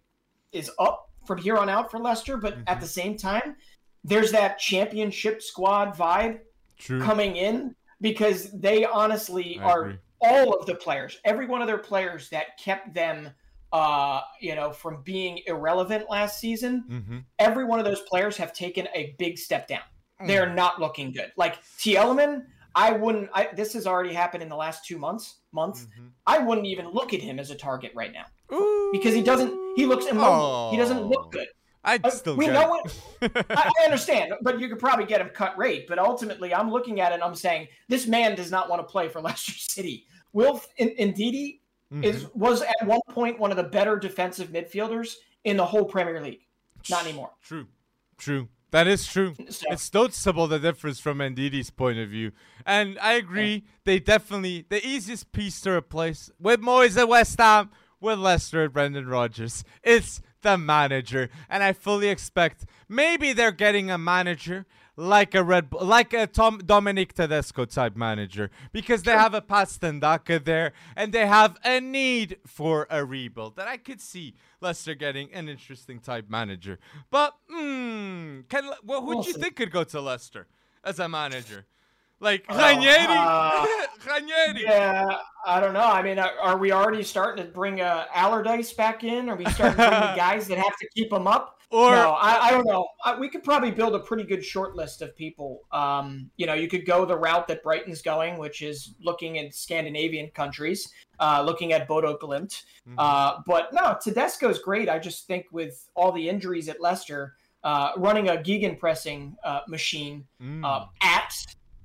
is up from here on out for Leicester. But at the same time, there's that championship squad vibe
True.
coming in because they honestly
I
are
agree.
all of the players, every one of their players that kept them, uh, you know, from being irrelevant last season.
Mm-hmm.
Every one of those players have taken a big step down.
Mm.
They're not looking good. Like Tieleman, I wouldn't. I, this has already happened in the last two months. Months.
Mm-hmm.
I wouldn't even look at him as a target right now because he doesn't. He looks immobile. He doesn't look good.
I'd
Uh,
still
we know
it.
I, I understand, but you could probably get him cut rate. But ultimately, I'm looking at it and I'm saying this man does not want to play for Leicester City. Will Ndidi
Mhm.
is was at one point one of the better defensive midfielders in the whole Premier League. Not anymore.
True. True. That is true.
So,
It's noticeable the difference from Ndidi's point of view. And I agree, they definitely the easiest piece to replace with Moyes at West Ham, with Leicester and Brendan Rodgers. It's the manager. And I fully expect maybe they're getting a manager like a Red Bull, like a Domenico Tedesco type manager because they have a Patson Daka there and they have a need for a rebuild that I could see Leicester getting an interesting type manager. But hmm, can well, who do you think could go to Leicester as a manager? Like
Oh,
Ranieri?
uh,
Ranieri.
yeah, I don't know. I mean, are, are we already starting to bring uh, Allardyce back in? Are we starting to bring the guys that have to keep him up? Or no, I, I don't know. I, we could probably build a pretty good short list of people. Um, you know, you could go the route that Brighton's going, which is looking at Scandinavian countries, uh, looking at Bodo Glimt. Mm-hmm. Uh, but no, Tedesco's great. I just think with all the injuries at Leicester, uh, running a gegenpressing uh, machine mm. Uh, at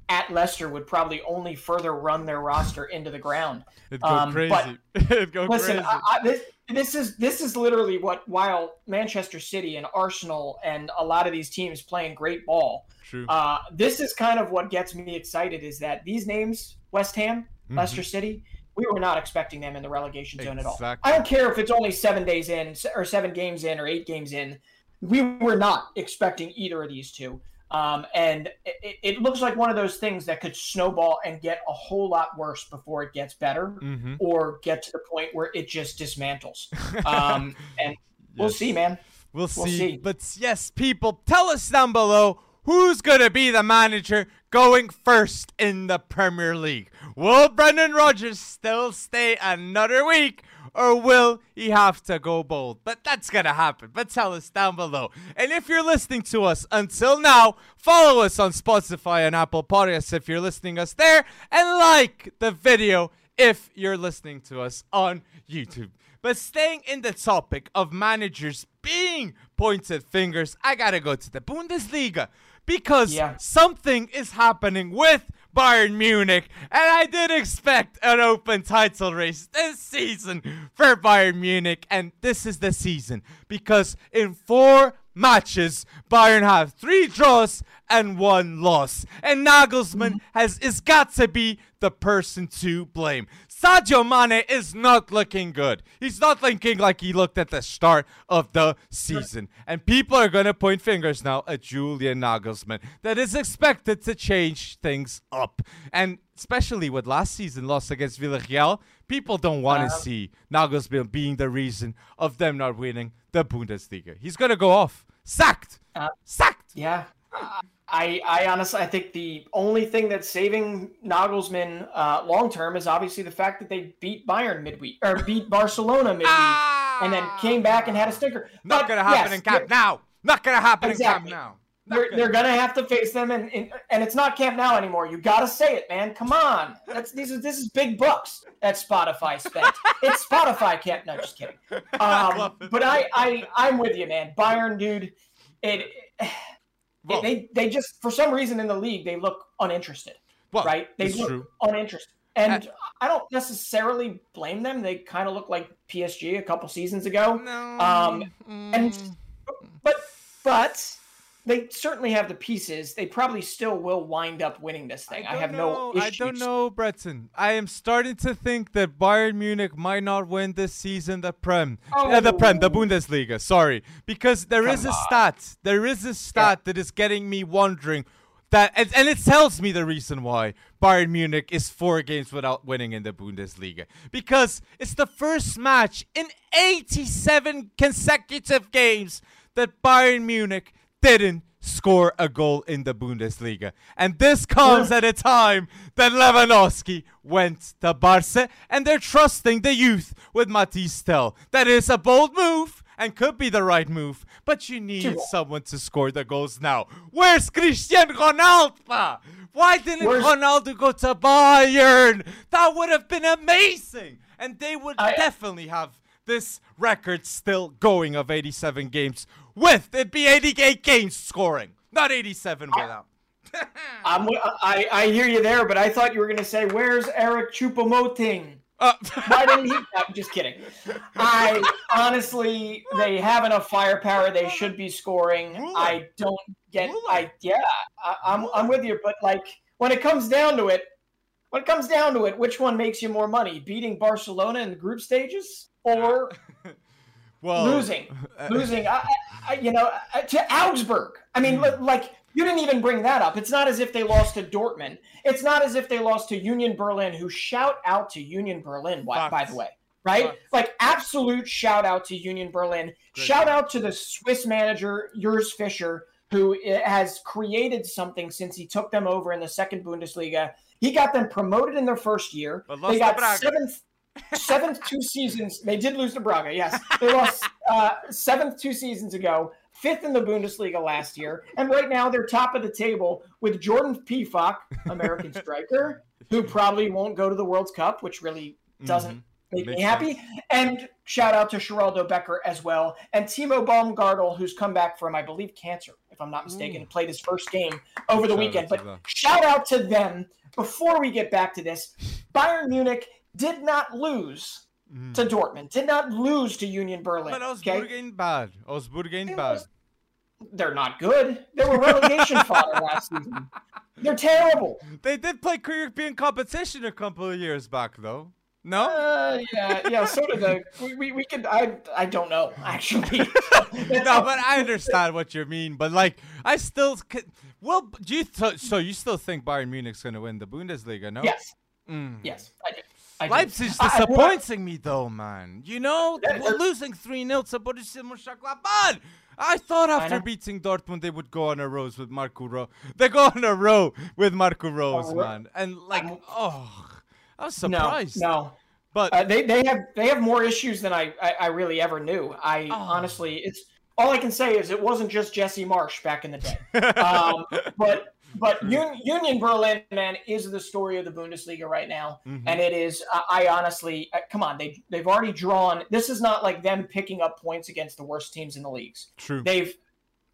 at Leicester would probably only further run their roster into the ground.
It'd go um, crazy. It'd go
listen,
crazy.
I, I, this, this is this is literally what while Manchester City and Arsenal and a lot of these teams playing great ball.
True.
Uh, this is kind of what gets me excited is that these names, West Ham, mm-hmm. Leicester City, we were not expecting them in the relegation zone exactly. at all. I don't care if it's only seven days in or seven games in or eight games in. We were not expecting either of these two. Um, and it, it, looks like one of those things that could snowball and get a whole lot worse before it gets better mm-hmm. or get to the point where it just dismantles. Um, and yes. we'll see, man.
We'll, we'll see. see. But yes, people, tell us down below who's going to be the manager going first in the Premier League. Will Brendan Rodgers still stay another week? Or will he have to go bold? But that's gonna happen. But tell us down below. And if you're listening to us until now, follow us on Spotify and Apple Podcasts if you're listening us there, and like the video if you're listening to us on YouTube. But staying in the topic of managers being pointed fingers, I gotta go to the Bundesliga because yeah. something is happening with Bayern Munich, and I did expect an open title race this season for Bayern Munich, and this is the season because in four matches, Bayern have three draws and one loss, and Nagelsmann mm-hmm. has is got to be the person to blame. Sadio Mane is not looking good. He's not looking like he looked at the start of the season. And people are going to point fingers now at Julian Nagelsmann that is expected to change things up. And especially with last season loss against Villarreal, people don't want to uh, see Nagelsmann being the reason of them not winning the Bundesliga. He's going to go off. Sacked. Uh, Sacked.
Yeah. I, I honestly, I think the only thing that's saving Nagelsmann uh, long term is obviously the fact that they beat Bayern midweek or beat Barcelona midweek, ah! and then came back and had a stinker.
Not but, gonna happen yes, in Camp Nou. Not gonna happen exactly. in Camp Nou.
They're, they're gonna have to face them, and, and and it's not Camp Nou anymore. You gotta say it, man. Come on, that's these are this is big bucks that Spotify spent. it's Spotify Camp Nou. Just kidding. Um, but I I I'm with you, man. Bayern, dude. It, it they they just for some reason in the league they look uninterested. Well, right? They look true. uninterested. And I don't necessarily blame them. They kind of look like PSG a couple seasons ago.
No.
Um, mm. and but but they certainly have the pieces. They probably still will wind up winning this thing. I, I have
know,
no
issues. I don't know, Breton. I am starting to think that Bayern Munich might not win this season the Prem. Oh. Uh, the Prem, the Bundesliga, sorry. Because there Come is a on. stat. There is a stat yeah. that is getting me wondering that and, and, it tells me the reason why Bayern Munich is four games without winning in the Bundesliga because it's the first match in 87 consecutive games that Bayern Munich didn't score a goal in the Bundesliga. And this comes at a time that Lewandowski went to Barca and they're trusting the youth with Mathys Tel. That is a bold move and could be the right move, but you need someone to score the goals now. Where's Cristiano Ronaldo? Why didn't Where's... Ronaldo go to Bayern? That would have been amazing. And they would I... definitely have this record still going of 87 games with it be 88 games scoring, not 87 without.
I'm, I, I hear you there, but I thought you were going to say, where's Eric Choupo-Moting? Uh, Why didn't he? I'm just kidding. I honestly, they have enough firepower. They should be scoring. I don't get. I yeah. I, I'm I'm with you, but like when it comes down to it, when it comes down to it, which one makes you more money? Beating Barcelona in the group stages or well, losing, losing, I, I, you know, uh, to Augsburg. I mean, mm. like you didn't even bring that up. It's not as if they lost to Dortmund. It's not as if they lost to Union Berlin, who shout out to Union Berlin, by, by the way, right? Like absolute shout out to Union Berlin. Great shout out to the Swiss manager, Urs Fischer, who has created something since he took them over in the second Bundesliga. He got them promoted in their first year. They got seventh seventh two seasons. They did lose to Braga. Yes, they lost uh, seventh two seasons ago. fifth in the Bundesliga last year, and right now they're top of the table with Jordan Pefok, American striker, who probably won't go to the World Cup, which really doesn't
Mhm.
make me happy.
sense.
And shout out to Sheraldo Becker as well, and Timo Baumgartl, who's come back from, I believe, cancer, if I'm not mistaken, and played his first game over the
Shout
weekend. But shout out to them. Before we get back to this, Bayern Munich did not lose
Mhm.
to Dortmund, did not lose to Union Berlin.
But
okay?
Ain't bad. Ain't
It
bad.
was- They're not good. They were relegation fodder last season. They're terrible.
They did play European competition a couple of years back, though. No?
Uh, yeah, yeah. So did the. We, we, we could. I I don't know actually.
no, but I understand what you mean. But like, I still. c- Well, do you th- so you still think Bayern Munich's gonna win the Bundesliga? No.
yes,
Mm.
yes, I do. I do.
Leipzig's
I- I-
disappointing me though, man. You know,
Yeah,
we're losing 3 0 to Borussia Mönchengladbach. I thought after
know.
beating Dortmund they would go on a row with Marco Rose. They go on a row with Marco Rose,
ro-
man. And like,
I'm-
oh, I was
no,
surprised.
no.
But
Uh, they they have they have more issues than I I, I really ever knew. I
Oh.
honestly, it's all I can say is it wasn't just Jesse Marsch back in the day. um, but but Un- Union Berlin, man, is the story of the Bundesliga right now,
Mhm.
and it is. I, I honestly, uh, come on, they they've already drawn. This is not like them picking up points against the worst teams in the leagues.
True.
They've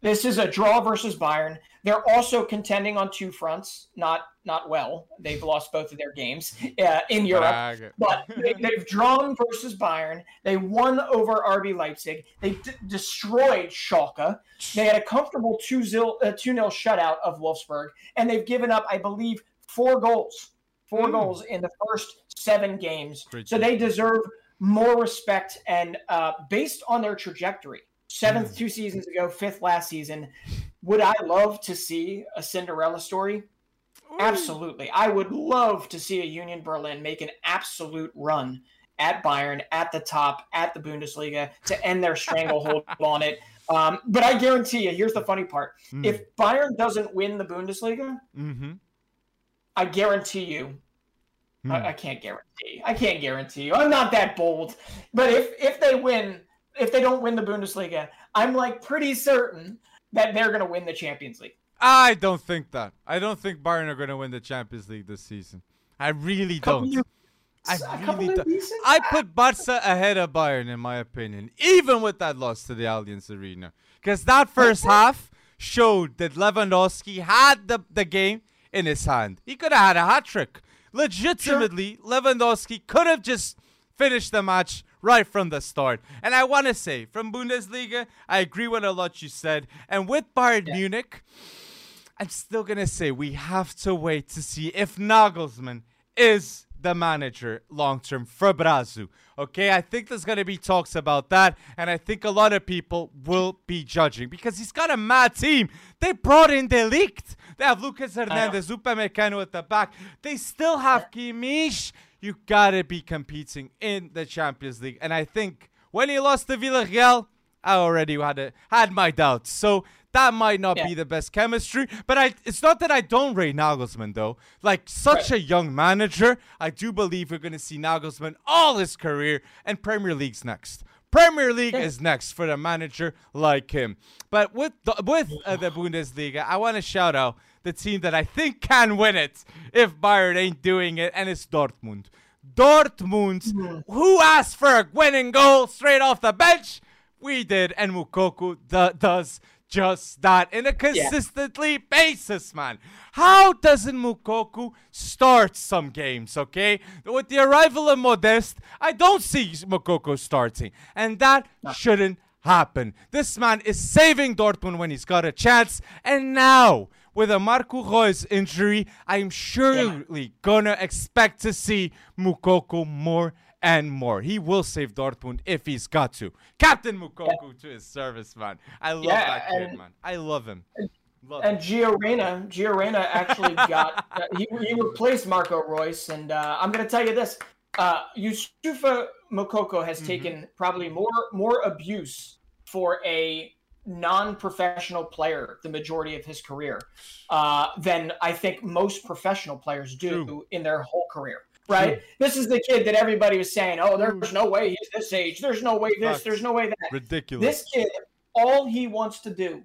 this is a draw versus Bayern. They're also contending on two fronts, not not well. They've lost both of their games uh, in Europe. But they, they've drawn versus Bayern. They won over RB Leipzig. They d- destroyed Schalke. They had a comfortable 2 0 uh, 2-0 shutout of Wolfsburg. And they've given up, I believe, four goals. Four
Mm.
goals in the first seven games.
Great
so they deserve more respect. And uh, based on their trajectory, seventh
Mm.
two seasons ago, fifth last season, would I love to see a Cinderella story? Absolutely. I would love to see a Union Berlin make an absolute run at Bayern, at the top, at the Bundesliga to end their stranglehold on it. Um, but I guarantee you, here's the funny part.
Mm.
If Bayern doesn't win the Bundesliga,
Mm-hmm.
I guarantee you,
Hmm.
I, I can't guarantee. I can't guarantee you. I'm not that bold. But if if they win, if they don't win the Bundesliga, I'm like pretty certain that they're going to win the Champions League.
I don't think that. I don't think Bayern are going to win the Champions League this season. I really don't. I really don't. I put Barca ahead of Bayern in my opinion, even with that loss to the Allianz Arena, because that first half showed that Lewandowski had the the game in his hand. He could have had a hat trick. Legitimately, Lewandowski could have just finished the match right from the start. And I want to say, from Bundesliga, I agree with a lot you said. And with Bayern
Yeah.
Munich, I'm still gonna say we have to wait to see if Nagelsmann is the manager long term for Brazu. Okay, I think there's gonna be talks about that, and I think a lot of people will be judging because he's got a mad team. They brought in de Ligt. They have Lucas Hernandez, Upamecano at the back. They still have Kimmich. You gotta be competing in the Champions League, and I think when he lost to Villarreal, I already had a, had my doubts. So that might not
Yeah.
be the best chemistry. But I it's not that I don't rate Nagelsmann though. Like such a young manager, I do believe we're gonna see Nagelsmann all his career and Premier League's next. Premier League
Yeah.
is next for a manager like him. But with the, with uh, the Bundesliga, I want to shout out the team that I think can win it if Bayern ain't doing it, and it's Dortmund. Dortmund, hmm. who asked for a winning goal straight off the bench? We did, and Moukoko do- does just that in a consistently basis, man. How doesn't Moukoko start some games, okay? With the arrival of Modeste, I don't see Moukoko starting, and that shouldn't happen. This man is saving Dortmund when he's got a chance, and now with a Marco Reus injury, I'm surely gonna expect to see Moukoko more and more. He will save Dortmund if he's got to. Captain Moukoko to his service, man. I love
Yeah,
that kid,
and-
man. I love him. Love
And
him.
Gio Reyna, Gio Reyna actually got uh, he, he replaced Marco Reus, and uh, I'm going to tell you this: uh, Youssoufa Moukoko has
Mm-hmm.
taken probably more more abuse for a non-professional player the majority of his career uh, than I think most professional players do
True.
in their whole career. Right? This is the kid that everybody was saying, "Oh, there's no way he's this age. There's no way this.
Facts.
There's no way that."
Ridiculous.
This kid all he wants to do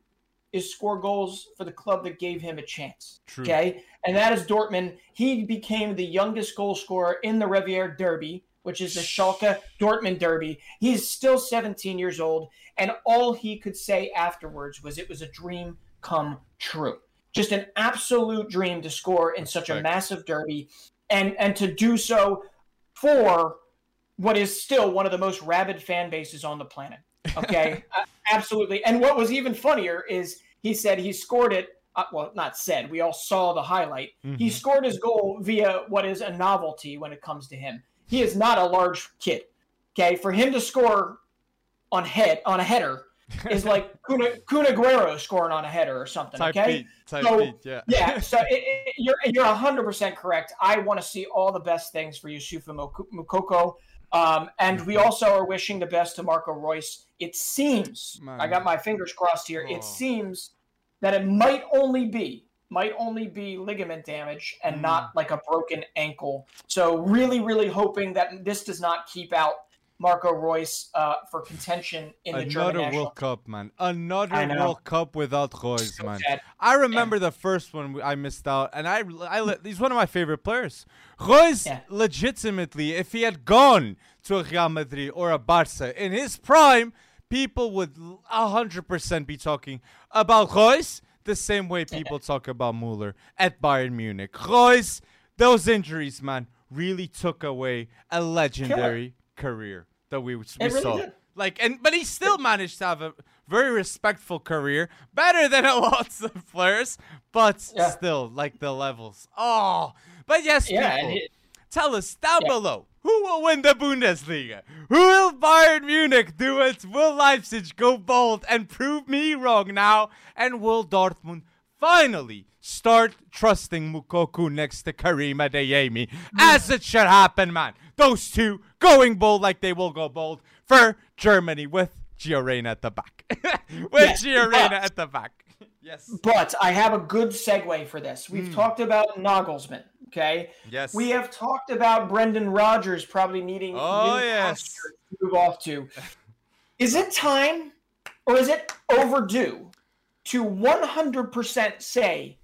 is score goals for the club that gave him a chance.
True.
Okay. And that is Dortmund. He became the youngest goal scorer in the Revier Derby, which is the Schalke Dortmund Derby. He's still 17 years old. And all he could say afterwards was it was a dream come true. Just an absolute dream to score in such a massive derby and and to do so for what is still one of the most rabid fan bases on the planet. Okay, Uh, absolutely. And what was even funnier is he said he scored it. Uh, well, not said. We all saw the highlight. He
Mhm.
scored his goal via what is a novelty when it comes to him. He is not a large kid. Okay, for him to score on head on a header is like Kuna, Kun Agüero scoring on a header or something.
Type
okay,
beat. Type
So,
beat. Yeah.
yeah, so it, it, you're you're hundred percent correct. I want to see all the best things for Youssoufa Moukoko, um, and we also are wishing the best to Marco Reus. It seems
Man.
I got my fingers crossed here.
Oh.
It seems that it might only be might only be ligament damage and
Mm.
not like a broken ankle. So really, really hoping that this does not keep out Marco Reus uh, for contention in the German
Another
national.
World Cup, man. Another World Cup without Reus,
So
man.
sad.
I remember the first one I missed out, and I, I, he's one of my favorite players. Reus,
Yeah.
legitimately, if he had gone to a Real Madrid or a Barca in his prime, people would hundred percent be talking about Reus the same way people talk about Mueller at Bayern Munich. Reus, those injuries, man, really took away a legendary career that we, we
really
saw.
did.
Like and but he still managed to have a very respectful career, better than a lot of players, but
Yeah.
still like the levels. Oh, but yes,
Yeah,
people,
it-
tell us down
Yeah.
below who will win the Bundesliga. Who will Bayern Munich do it? Will Leipzig go bold and prove me wrong now? And will Dortmund finally start trusting Moukoko next to Karim Adeyemi, as it should happen, man? Those two going bold like they will go bold for Germany with Gio Reyna at the back. with
Yes,
Gio Reyna
but-
at the back. yes.
But I have a good segue for this. We've hmm. talked about Nagelsmann. Okay.
Yes.
We have talked about Brendan Rodgers probably needing
Oh, yes.
to move off to. Is it time or is it overdue to 100% say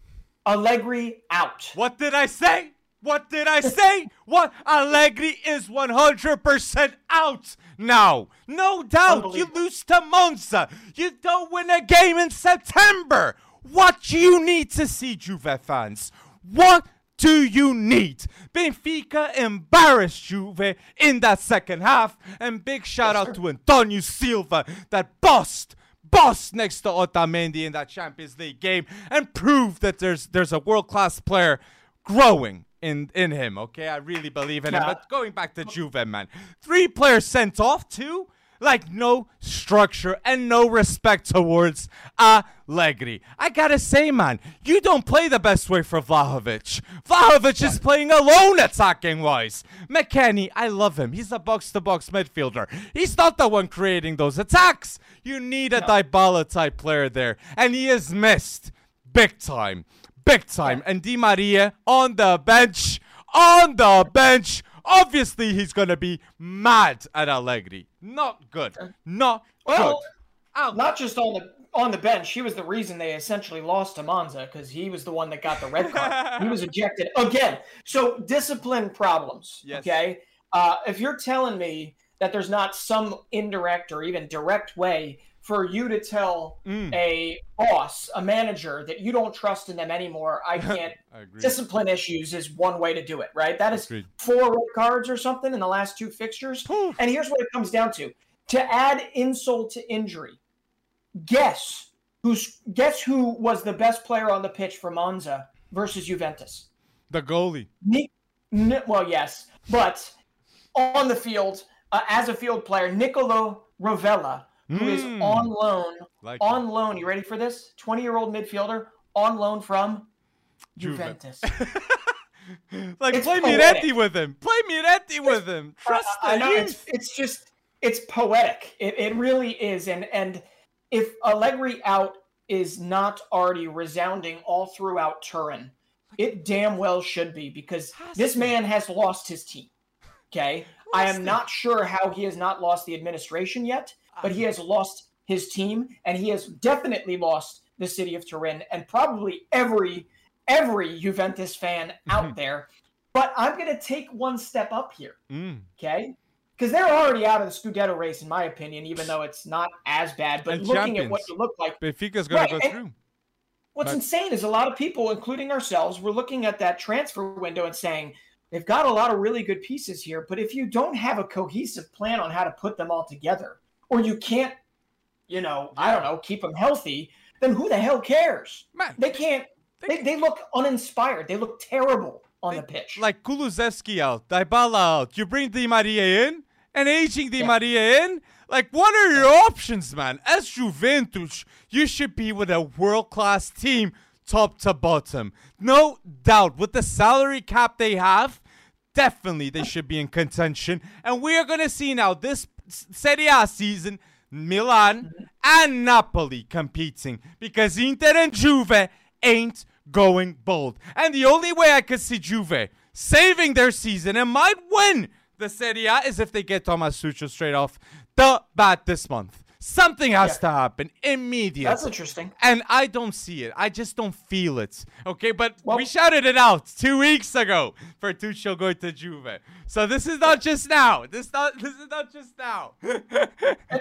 Allegri out?
What did I say? What did I say? what? Allegri is 100% out now. No doubt. You lose to Monza. You don't win a game in September. What do you need to see, Juve fans? What do you need? Benfica embarrassed Juve in that second half. And big shout out to Antonio Silva that bust bust next to Otamendi in that Champions League game and prove that there's there's a world class player growing in in him. Okay, I really believe in him. But going back to Juve, man, three players sent off, two like no structure and no respect towards Allegri. I gotta say, man, you don't play the best way for Vlahovic. Vlahovic is playing alone attacking wise. McKennie, I love him. He's a box to box midfielder. He's not the one creating those attacks. You need a Dybala type player there, and he is missed big time. Big time. And Di Maria on the bench. On the bench. Obviously, he's going to be mad at Allegri. Not good. Not
Well,
good. Out.
Not just on the on the bench. He was the reason they essentially lost to Monza because he was the one that got the red card. he was ejected again. So discipline problems.
Yes.
Okay. Uh, if you're telling me that there's not some indirect or even direct way for you to tell
Mm.
a boss, a manager, that you don't trust in them anymore, I can't.
I agree.
discipline issues is one way to do it, right? That is
Agreed.
four red cards or something in the last two fixtures. And here's what it comes down to: to add insult to injury. Guess who's guess who was the best player on the pitch for Monza versus Juventus?
The goalie.
Well, yes, but on the field uh, as a field player, Nicolo Rovella, who is
Mm.
on loan,
Like
on loan. You ready for this? Twenty-year-old midfielder on loan from Juventus.
like
It's
play
poetic.
Miretti with him. Play Miretti with him. Trust
I, I know it's it's just it's poetic. It, it really is. And and if Allegri out is not already resounding all throughout Turin, it damn well should be because this man has lost his team. Okay, I am not sure how he has not lost the administration yet, but he has lost his team, and he has definitely lost the city of Turin and probably every every Juventus fan out there. But I'm going to take one step up here.
Mm.
Okay. Because they're already out of the Scudetto race, in my opinion, even though it's not as bad. But
And
looking at what you look like,
Benfica's gonna go through.
what's
But-
insane is a lot of people, including ourselves, were looking at that transfer window and saying, they've got a lot of really good pieces here. But if you don't have a cohesive plan on how to put them all together, or you can't, you know, I don't know, keep them healthy, then who the hell cares?
Man,
They can't, they, they look uninspired. They look terrible on the pitch.
like Kulusevski out, Dybala out. You bring Di Maria in, and aging Di
Yeah.
Maria in. Like, what are your options, man? As Juventus, you should be with a world class team, top to bottom. No doubt, with the salary cap they have, definitely they should be in contention. And we are gonna see now this Serie A season. Milan and Napoli competing because Inter and Juve ain't going bold. And the only way I could see Juve saving their season and might win the Serie A is if they get Thomas Tuchel straight off the bat this month. Something has
Yeah.
to happen immediately.
That's interesting.
And I don't see it. I just don't feel it. Okay, but
Well-
we shouted it out two weeks ago for Tuchel going to Juve. So this is not just now. This not this is not just now.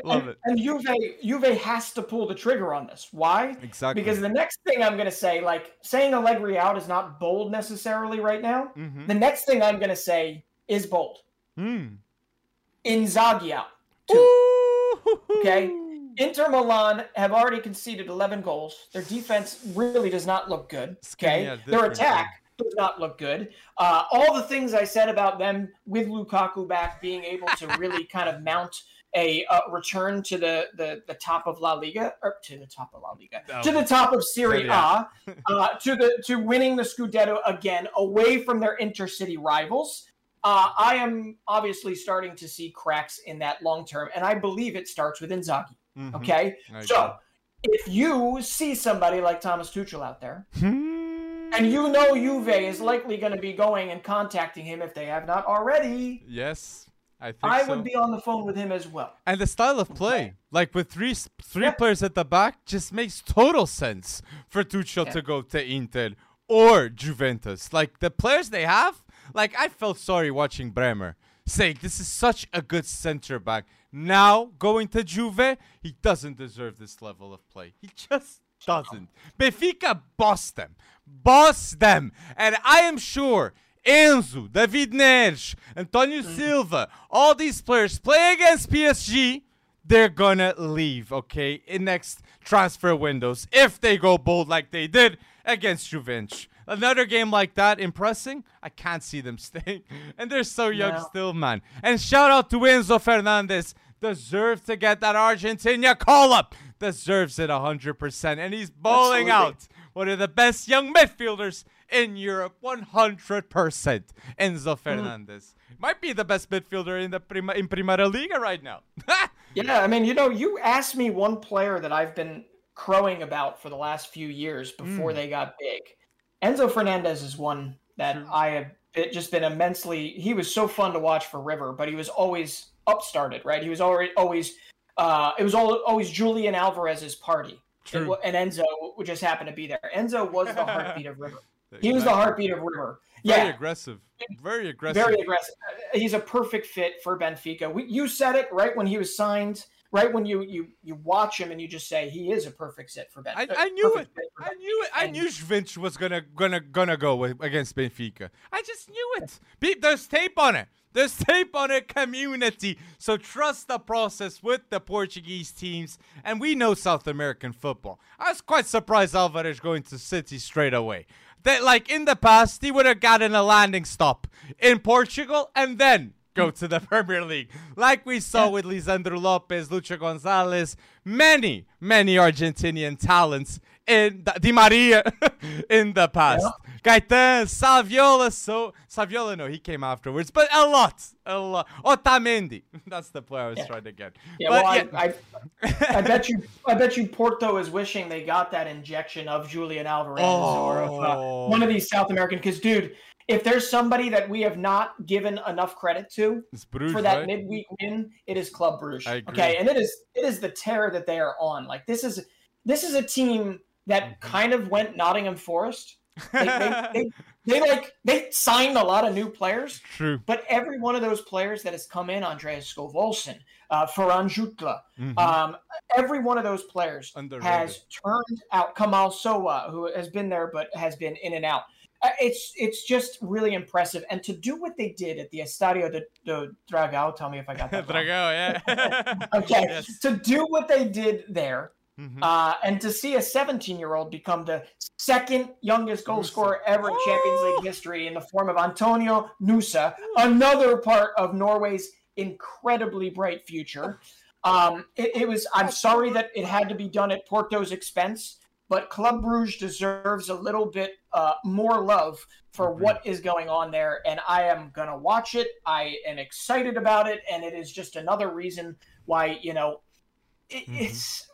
Love
and,
it.
And Juve, Juve has to pull the trigger on this. Why?
Exactly.
Because the next thing I'm going to say, like saying Allegri out is not bold necessarily right now.
Mhm.
The next thing I'm going to say is bold.
Mm.
Inzaghi out. Okay. Inter Milan have already conceded 11 goals. Their defense really does not look good. Okay.
Skriniar
Their
different,
attack does not look good. Uh, all the things I said about them with Lukaku back being able to really kind of mount a uh, return to the, the the top of La Liga or to the top of La Liga
No.
to the top of Serie
Serie
A uh, to the to winning the Scudetto again away from their intercity rivals. Uh, I am obviously starting to see cracks in that long term, and I believe it starts with Inzaghi.
Mhm.
Okay, so if you see somebody like Thomas Tuchel out there,
Hmm.
and you know Juve is likely going to be going and contacting him if they have not already,
Yes, I think
I
so.
would be on the phone with him as well.
and the style of play, like with three three
Yeah.
players at the back, just makes total sense for Tuchel
Yeah.
to go to Inter or Juventus. Like the players they have, like I felt sorry watching Bremer saying this is such a good center back. Now going to Juve, he doesn't deserve this level of play. He just doesn't. Benfica bossed them, bossed them, and I am sure Enzo, David Neres, Antonio mm. Silva, all these players play against PSG. They're gonna leave, okay, in next transfer windows if they go bold like they did against Juventus. Another game like that, impressing. I can't see them staying, and they're so young
No.
still, man. And shout out to Enzo Fernandez, deserves to get that Argentina call up, deserves it hundred percent, and he's bowling
Absolutely.
out one of the best young midfielders in Europe, 100%. Enzo Fernandez. Might be the best midfielder in the Prima, in Primera Liga right now.
Yeah, I mean, you know, you asked me one player that I've been crowing about for the last few years before
Mm.
they got big. Enzo Fernandez is one that
True.
I have been- just been immensely. He was so fun to watch for River, but he was always upstarted, right? He was already always. Uh, it was all, always Julian Alvarez's party,
True.
and, and Enzo would just happen to be there. Enzo was the heartbeat of River. He was the heartbeat of River.
Very
Yeah,
aggressive. Very aggressive.
very aggressive. He's a perfect fit for Benfica. We, you said it right when he was signed. Right when you you you watch him and you just say he is a perfect fit for
I,
Benfica.
I knew it.
perfect fit for
I knew it. I
And-
knew Juventus was gonna gonna gonna go with, against Benfica. I just knew it. Be- There's tape on it. There's tape on it. Community. So trust the process with the Portuguese teams, and we know South American football. I was quite surprised Alvarez going to City straight away. That like in the past he would have gotten a landing stop in Portugal and then go to the Premier League. Like we saw with Lisandro Lopez, Lucho Gonzalez, many, many Argentinian talents in the, Di Maria in the past. Gaitán, Saviola, so Saviola, no, he came afterwards, but a lot, a lot. Otamendi, that's the player I was
Yeah.
trying to get.
Yeah,
but
well,
yeah,
I, I, I bet you, I bet you, Porto is wishing they got that injection of Julian Alvarez or of uh,
Oh.
one of these South American. Because, dude, if there's somebody that we have not given enough credit to
Bruges,
for that
right?
midweek win, it is Club Bruges. Okay, and it is it is the terror that they are on. Like this is this is a team that
Mm-hmm.
kind of went Nottingham Forest. They, they, they, they like they signed a lot of new players,
True.
but every one of those players that has come in, Andreas Skov Olsen, uh, Ferran Jutla,
Mhm.
um, every one of those players
Underrated.
has turned out Kamal Sowah, who has been there but has been in and out. Uh, It's it's just really impressive, and to do what they did at the Estadio de, de Dragao, tell me if I got that.
Dragao, yeah.
Okay,
Yes.
to do what they did there,
Mhm.
uh, and to see a 17 year old become the second youngest goal
Nusa.
scorer ever in Champions
Oh.
League history in the form of Antonio Nusa, another part of Norway's incredibly bright future. Um, it, it was. I'm sorry that it had to be done at Porto's expense, but Club Bruges deserves a little bit uh, more love for
Agreed.
what is going on there, and I am gonna watch it. I am excited about it, and it is just another reason why you know it,
Mhm.
it's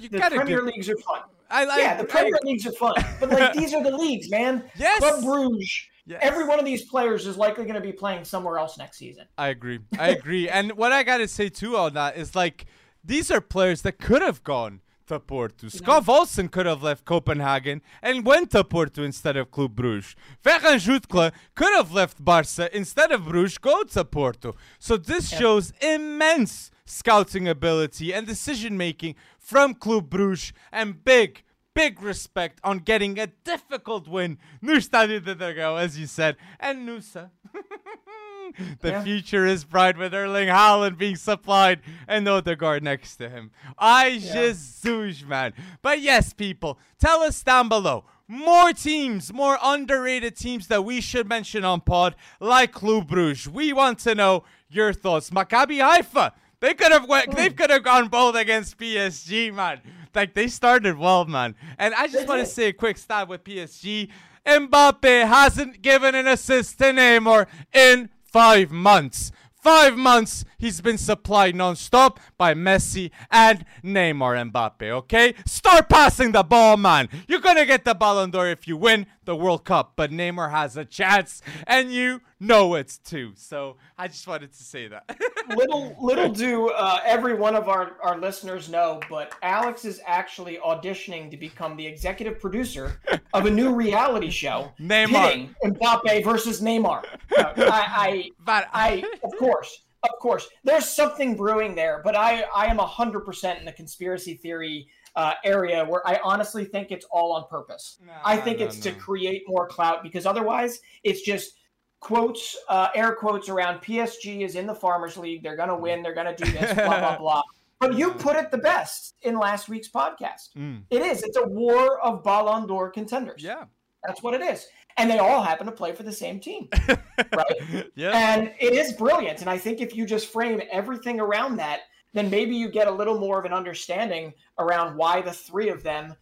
you
the Premier
give,
Leagues are fun.
I, I,
yeah, the
I-
Premier Leagues are fun, but like these are the leagues, man.
yes.
Club Bruges.
yes.
Every one of these players is likely going to be playing somewhere else next season.
I agree. I agree. and what I gotta say too on that is like these are players that could have gone to Porto. Skov Olsen could have left Copenhagen and went to Porto instead of Club Bruges. Ferran Jutglà could have left Barca instead of Bruges, go to Porto. So this
Yeah.
shows immense scouting ability and decision making from Club Bruges and big big respect on getting a difficult win. No Estádio de Dragão, as you said, and Nusa. the
Yeah.
future is bright with Erling Haaland being supplied and Odegaard next to him. I Jesus, man. But yes, people, tell us down below. More teams, more underrated teams that we should mention on pod, like Club Bruges. We want to know your thoughts. Maccabi Haifa. They could have went. They oh. could have gone bold against PSG, man. Like they started well, man. And I just want to say a quick stat with PSG. Mbappe hasn't given an assist to Neymar in five months. Five months he's been supplied non-stop by Messi and Neymar Mbappe, okay? Start passing the ball, man. You're gonna get the Ballon d'Or if you win the World Cup, but Neymar has a chance, and you know it too. So I just wanted to say that.
little little do uh, every one of our, our listeners know, but Alex is actually auditioning to become the executive producer of a new reality show,
Neymar.
Mbappe versus Neymar. Uh, I,
but
I, I, of course, of course, there's something brewing there, but I, I am hundred percent in the conspiracy theory uh, area where I honestly think it's all on purpose. I think
no,
it's to create more clout because otherwise it's just quotes, uh, air quotes around PSG is in the Farmers League. They're going to win. They're going to do this, blah, blah, blah. But you put it the best in last week's podcast.
Mm,
It is. It's a war of Ballon d'Or contenders.
yeah.
That's what it is. And they all happen to play for the same team. right?
yeah.
And it is brilliant. And I think if you just frame everything around that, then maybe you get a little more of an understanding around why the three of them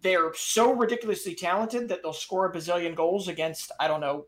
they're so ridiculously talented that they'll score a bazillion goals against I don't know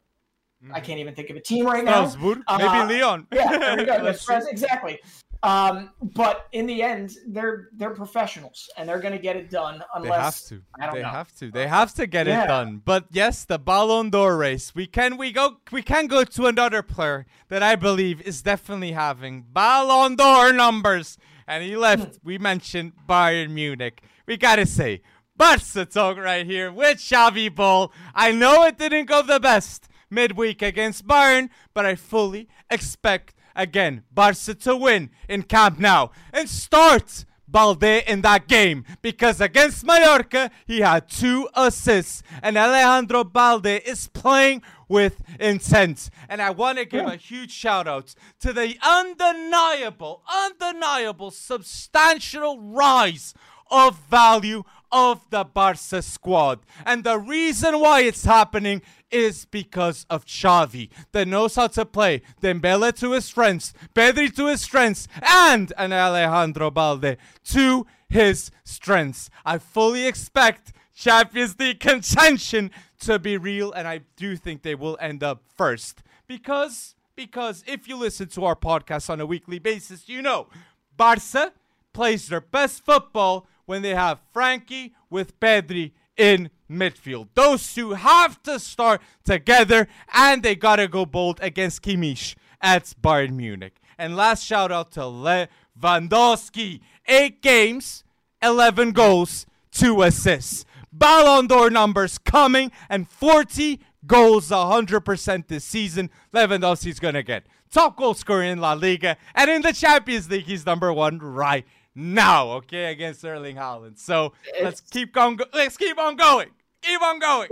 I can't even think of a team right now. Uh,
maybe Leon.
Yeah, there we go.
Let's
That's
see.
right, exactly. Um, but in the end, they're they're professionals and they're going to get it done Unless They
have to. They
know.
have to. They have to get
Yeah.
it done. But yes, the Ballon d'Or race. We can we go we can go to another player that I believe is definitely having Ballon d'Or numbers. And he left. we mentioned Bayern Munich. We gotta say, Barca talk right here with Xavi Ball. I know it didn't go the best midweek against Bayern, but I fully expect again Barca to win in Camp Nou and start Balde in that game because against Mallorca he had two assists and Alejandro Balde is playing with intent and I want to give
Yeah.
a huge shout out to the undeniable undeniable substantial rise of value of the Barca squad. And the reason why it's happening is because of Xavi. That knows how to play. Dembele to his strengths, Pedri to his strengths, and an Alejandro Balde to his strengths. I fully expect Champions League contention to be real, and I do think they will end up first. Because because if you listen to our podcast on a weekly basis, you know Barca plays their best football when they have Frenkie with Pedri in midfield. Those two have to start together, and they gotta go bold against Kimmich at Bayern Munich. And last shout out to Lewandowski. Eight games, 11 goals, two assists. Ballon d'Or numbers coming, and 40 goals 100% this season. Lewandowski's gonna get top goal scorer in La Liga, and in the Champions League, he's number one right now. Okay, against Erling Haaland. So let's keep on. Go- let's keep on going. Keep on going.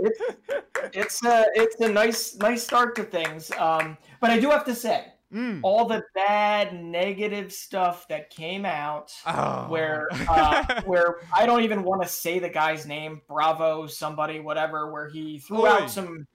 it's a it's a nice nice start to things. Um, but I do have to say,
Mm.
all the bad negative stuff that came out,
Oh.
where uh, where I don't even want to say the guy's name, Bravo, somebody, whatever, where he threw
Oi.
out some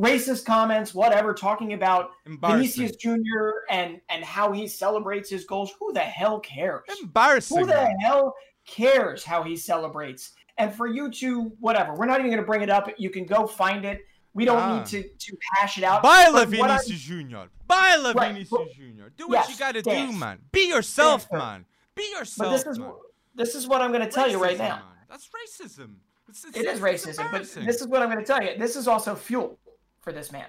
racist comments, whatever, talking about
Embarrassing.
Vinicius Jr. and and how he celebrates his goals. Who the hell cares?
Embarrassing.
Who the hell cares how he celebrates? And for you to whatever, we're not even going to bring it up. You can go find it. We don't
Ah.
need to to hash it out.
Buy
But
La Vinicius Junior. Baila
Right,
Vinicius Junior. Do what
Yes,
you gotta do, man. Be yourself,
Dance,
man. Be yourself.
But this is
man.
this is what I'm going to tell you right now.
man. That's racism. It's, it's,
It is racism, but this is what I'm going to tell you. This is also fuel for this man,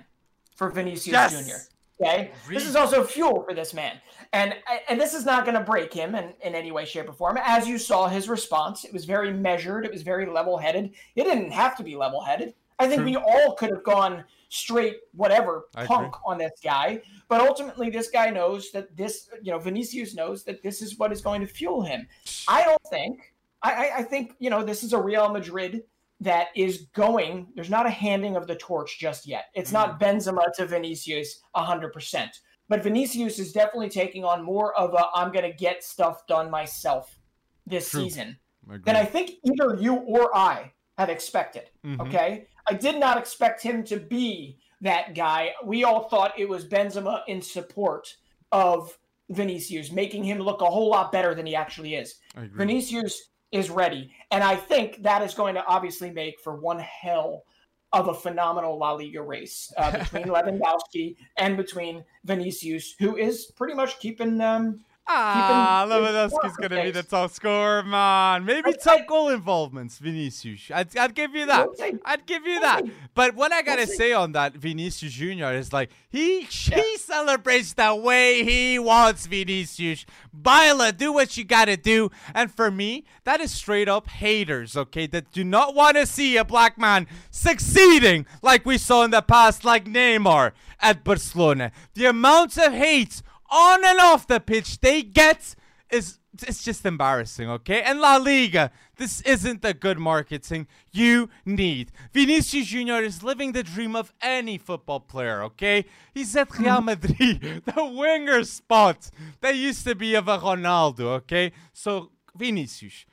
for Vinicius
Yes.
Jr. Okay, this is also fuel for this man, and and this is not going to break him in, in any way, shape, or form. As you saw his response, it was very measured. It was very level-headed. It didn't have to be level-headed. I think
True.
we all could have gone straight, whatever,
I
punk on this guy. But ultimately, this guy knows that this, you know, Vinicius knows that this is what is going to fuel him. I don't think. I, I, I think you know this is a Real Madrid that is going. There's not a handing of the torch just yet. It's not Benzema to Vinicius hundred percent, but Vinicius is definitely taking on more of a I'm going to get stuff done myself this
True.
season
Agreed.
than I think either you or I had expected.
Mhm.
Okay, I did not expect him to be that guy. We all thought it was Benzema in support of Vinicius, making him look a whole lot better than he actually is.
I.
Vinicius is ready. And I think that is going to obviously make for one hell of a phenomenal La Liga race uh, between Lewandowski and between Vinicius, who is pretty much keeping um,
Ah, Lewandowski's gonna be the top scorer, man. Maybe
I-
top goal involvements, Vinicius. I'd, I'd give you that.
We'll.
I'd give you that. But what I gotta
see.
say on that, Vinicius Junior is like he
Yeah.
he celebrates the way he wants. Vinicius, Baila, do what you gotta do. And for me, that is straight up haters. Okay, that do not want to see a black man succeeding like we saw in the past, like Neymar at Barcelona. The amount of hate on and off the pitch they get is it's just embarrassing, okay? And La Liga, this isn't the good marketing you need. Vinicius Junior is living the dream of any football player, okay? He's at Real Madrid, the winger spot that used to be of a Ronaldo, okay? So Vinicius,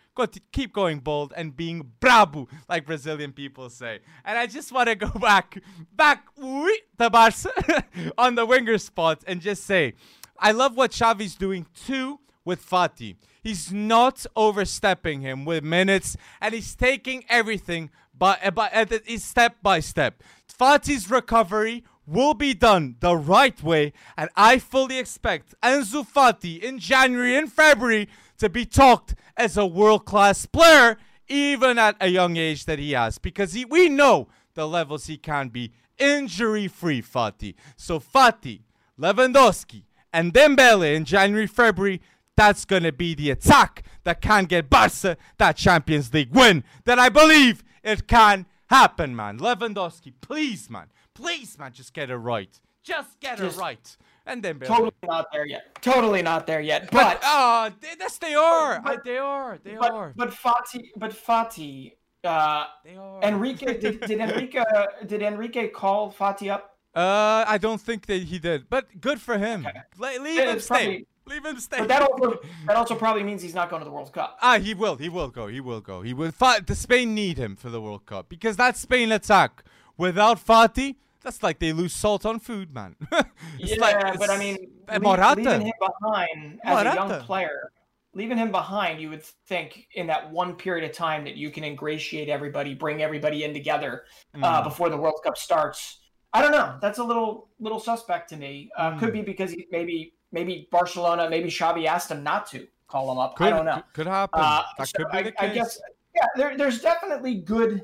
keep going bold and being brabo, like Brazilian people say. And I just want to go back, back to Barca on the winger spot and just say, I love what Xavi's doing too with Fati. He's not overstepping him with minutes, and he's taking everything but, uh, but uh, step by step. Fati's recovery will be done the right way, and I fully expect Ansu Fati in January and February to be talked as a world-class player, even at a young age that he has, because he, we know the levels he can be injury-free. Fati, so Fati, Lewandowski, and Dembele in January, February, that's going to be the attack that can get Barca that Champions League win. That I believe it can happen, man. Lewandowski, please, man. Please, man, just get it right. Just get
Just-
it right. And Dembele.
totally not there yet. Totally not there yet.
But,
But
oh, they, yes, they are.
but-
I- they are. They
but
are.
but Fati but Fati uh,
they are.
Enrique did, did Enrique did Enrique call Fati up?
Uh, I don't think that he did, but good for him.
Okay.
Le- leave
Yeah,
him stay.
probably-
leave him stay.
But that also that also probably means he's not going to the World Cup.
Ah, he will. He will go. He will go. He will. Fa- the Spain need him for the World Cup because that Spain attack without Fati, that's like they lose salt on food, man. It's
yeah,
like-
but I mean,
uh,
lea-
Morata.
leaving him behind as a young player, leaving him behind, you would think in that one period of time that you can ingratiate everybody, bring everybody in together uh,
Mm.
before the World Cup starts. I don't know. That's a little little suspect to me. Uh,
Mm.
Could be because he, maybe maybe Barcelona, maybe Xavi asked him not to call him up.
could,
I don't know.
Could, happen.
Uh,
that
so
could be
I,
the
I guess yeah, there, there's definitely good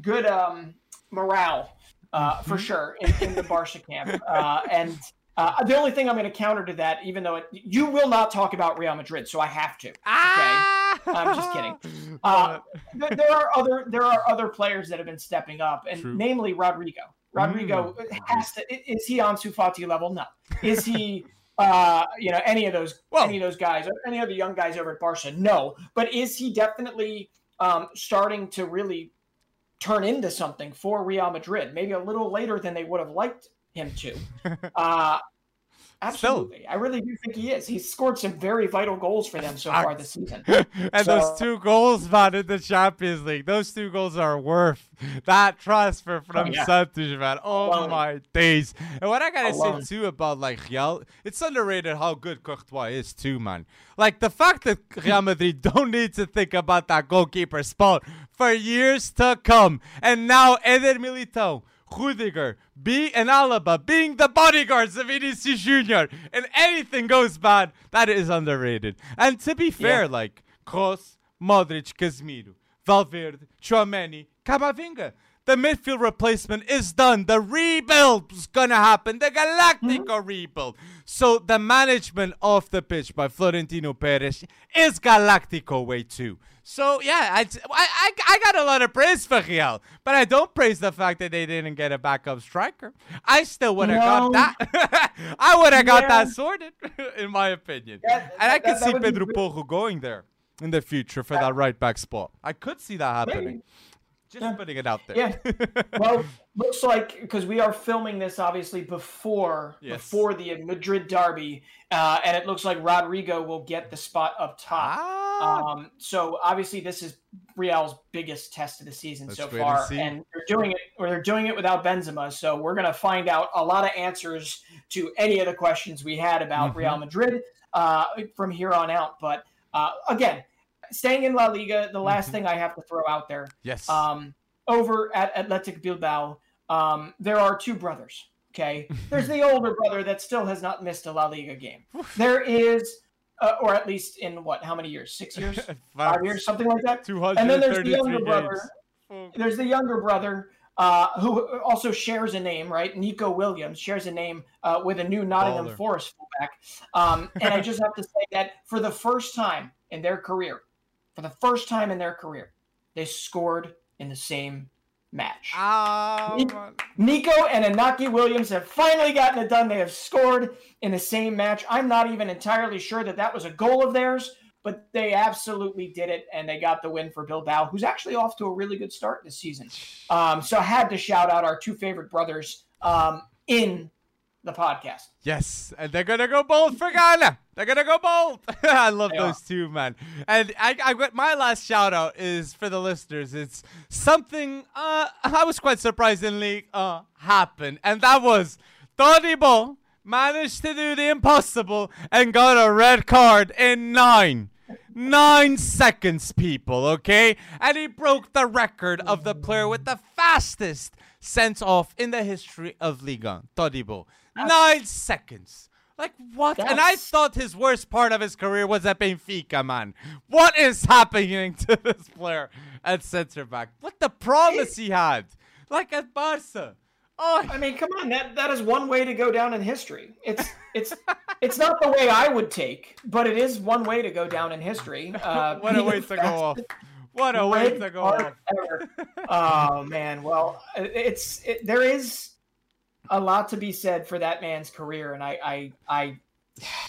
good um, morale uh, for sure in, in the Barca camp. Uh, and uh, the only thing I'm going to counter to that, even though it, you will not talk about Real Madrid, so I have to. Okay,
Ah!
I'm just kidding. Uh, there are other there are other players that have been stepping up, and
True.
namely Rodrigo. Rodrigo
Mm.
has to. Is he Ansu Fati level? No. Is he? Uh, you know, any of those, any of those guys, or any other young guys over at Barca? No, but is he definitely um, starting to really turn into something for Real Madrid? Maybe a little later than they would have liked him to. Uh, absolutely, I really do think he is. He's scored some very vital goals for them so far this season.
and
So-
those two goals, man, in the Champions League, those two goals are worth that transfer oh, from
Oh, yeah.
Santos, man. Oh
Alone.
my days! And what I gotta
Alone.
say too about like Real, it's underrated how good Courtois is too, man. Like the fact that Real Madrid don't need to think about that goalkeeper spot for years to come, and now Eder Militao. Rudiger, B and Alaba being the bodyguards of Vinicius Jr. and anything goes bad, that is underrated. And to be fair, like Kroos, Modric, Casemiro, Valverde, Chouameni, Camavinga. The midfield replacement is done. The rebuild's gonna happen. The Galactico mm-hmm. rebuild. So the management of the pitch by Florentino Perez is Galactico way too. So yeah, I, I, I got a lot of praise for Real, but I don't praise the fact that they didn't get a backup striker. I still would have
No.
got that. I would have got
Yeah.
that sorted, in my opinion.
That-
and I
that-
could
that
see
be
Pedro. Porro going there in the future for that right back spot. I could see that happening.
Maybe.
Just
Yeah.
putting it out there.
Yeah. well, looks like because we are filming this obviously before
Yes.
before the Madrid derby, uh, and it looks like Rodrigo will get the spot up top.
ah,
Um, so obviously this is Real's biggest test of the season
Let's
so
wait and
far, and they're doing it or they're doing it without Benzema. So we're gonna find out a lot of answers to any of the questions we had about
Mhm.
Real Madrid uh, from here on out. But uh, again, staying in La Liga, the last
Mhm.
thing I have to throw out there
yes.
um, over at Athletic Bilbao, um, there are two brothers. Okay, there's the older brother that still has not missed a La Liga game. There is, uh, or at least in what? How many years? Six years? Five years? Something like that. And then there's the younger brother.
games. Oh,
There's the younger brother uh, who also shares a name, right? Nico Williams shares a name uh, with a new Nottingham
Baller.
Forest fullback. Um, and I just have to say that for the first time in their career, for the first time in their career, they scored in the same match.
Ah,
Nico and Inaki Williams have finally gotten it done. They have scored in the same match. I'm not even entirely sure that that was a goal of theirs, but they absolutely did it, and they got the win for Bilbao, who's actually off to a really good start this season. Um, so I had to shout out our two favorite brothers um, in the podcast.
Yes, and they're gonna go bold for Ghana. They're gonna go bold. I love
They
those two, man. And I, I got my last shout out is for the listeners. It's something uh, I was quite surprisingly uh happened, and that was Todibo managed to do the impossible and got a red card in nine. Nine seconds, people, okay? And he broke the record of the player with the fastest sent off in the history of Liga, Todibo. Nine seconds. Like, what? And I thought his worst part of his career was at Benfica, man. What is happening to this player at center back? What the promise he had? Like at Barca. Oh,
I mean, come on, that that is one way to go down in history. It's it's it's not the way I would take, but it is one way to go down in history. Uh,
what a way to go off. What a way to go off.
ever. oh man, well, it's it, there is a lot to be said for that man's career, and I I I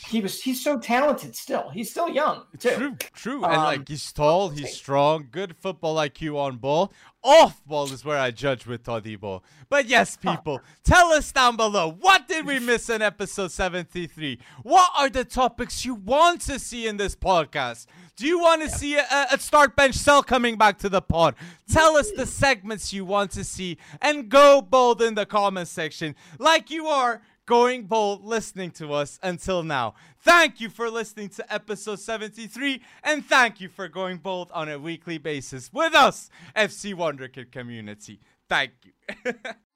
he was he's so talented still. He's still young too.
True, true. and
Um,
like he's tall, he's strong, good football IQ on ball. Off ball is where I judge with Todibo. But yes, people, tell us down below what did we miss in episode 73? What are the topics you want to see in this podcast? Do you want to see a, a start bench sell coming back to the pod? Tell us the segments you want to see and go bold in the comment section like you are going bold listening to us until now. Thank you for listening to episode 73 and thank you for going bold on a weekly basis with us, FC Wonderkid community. Thank you.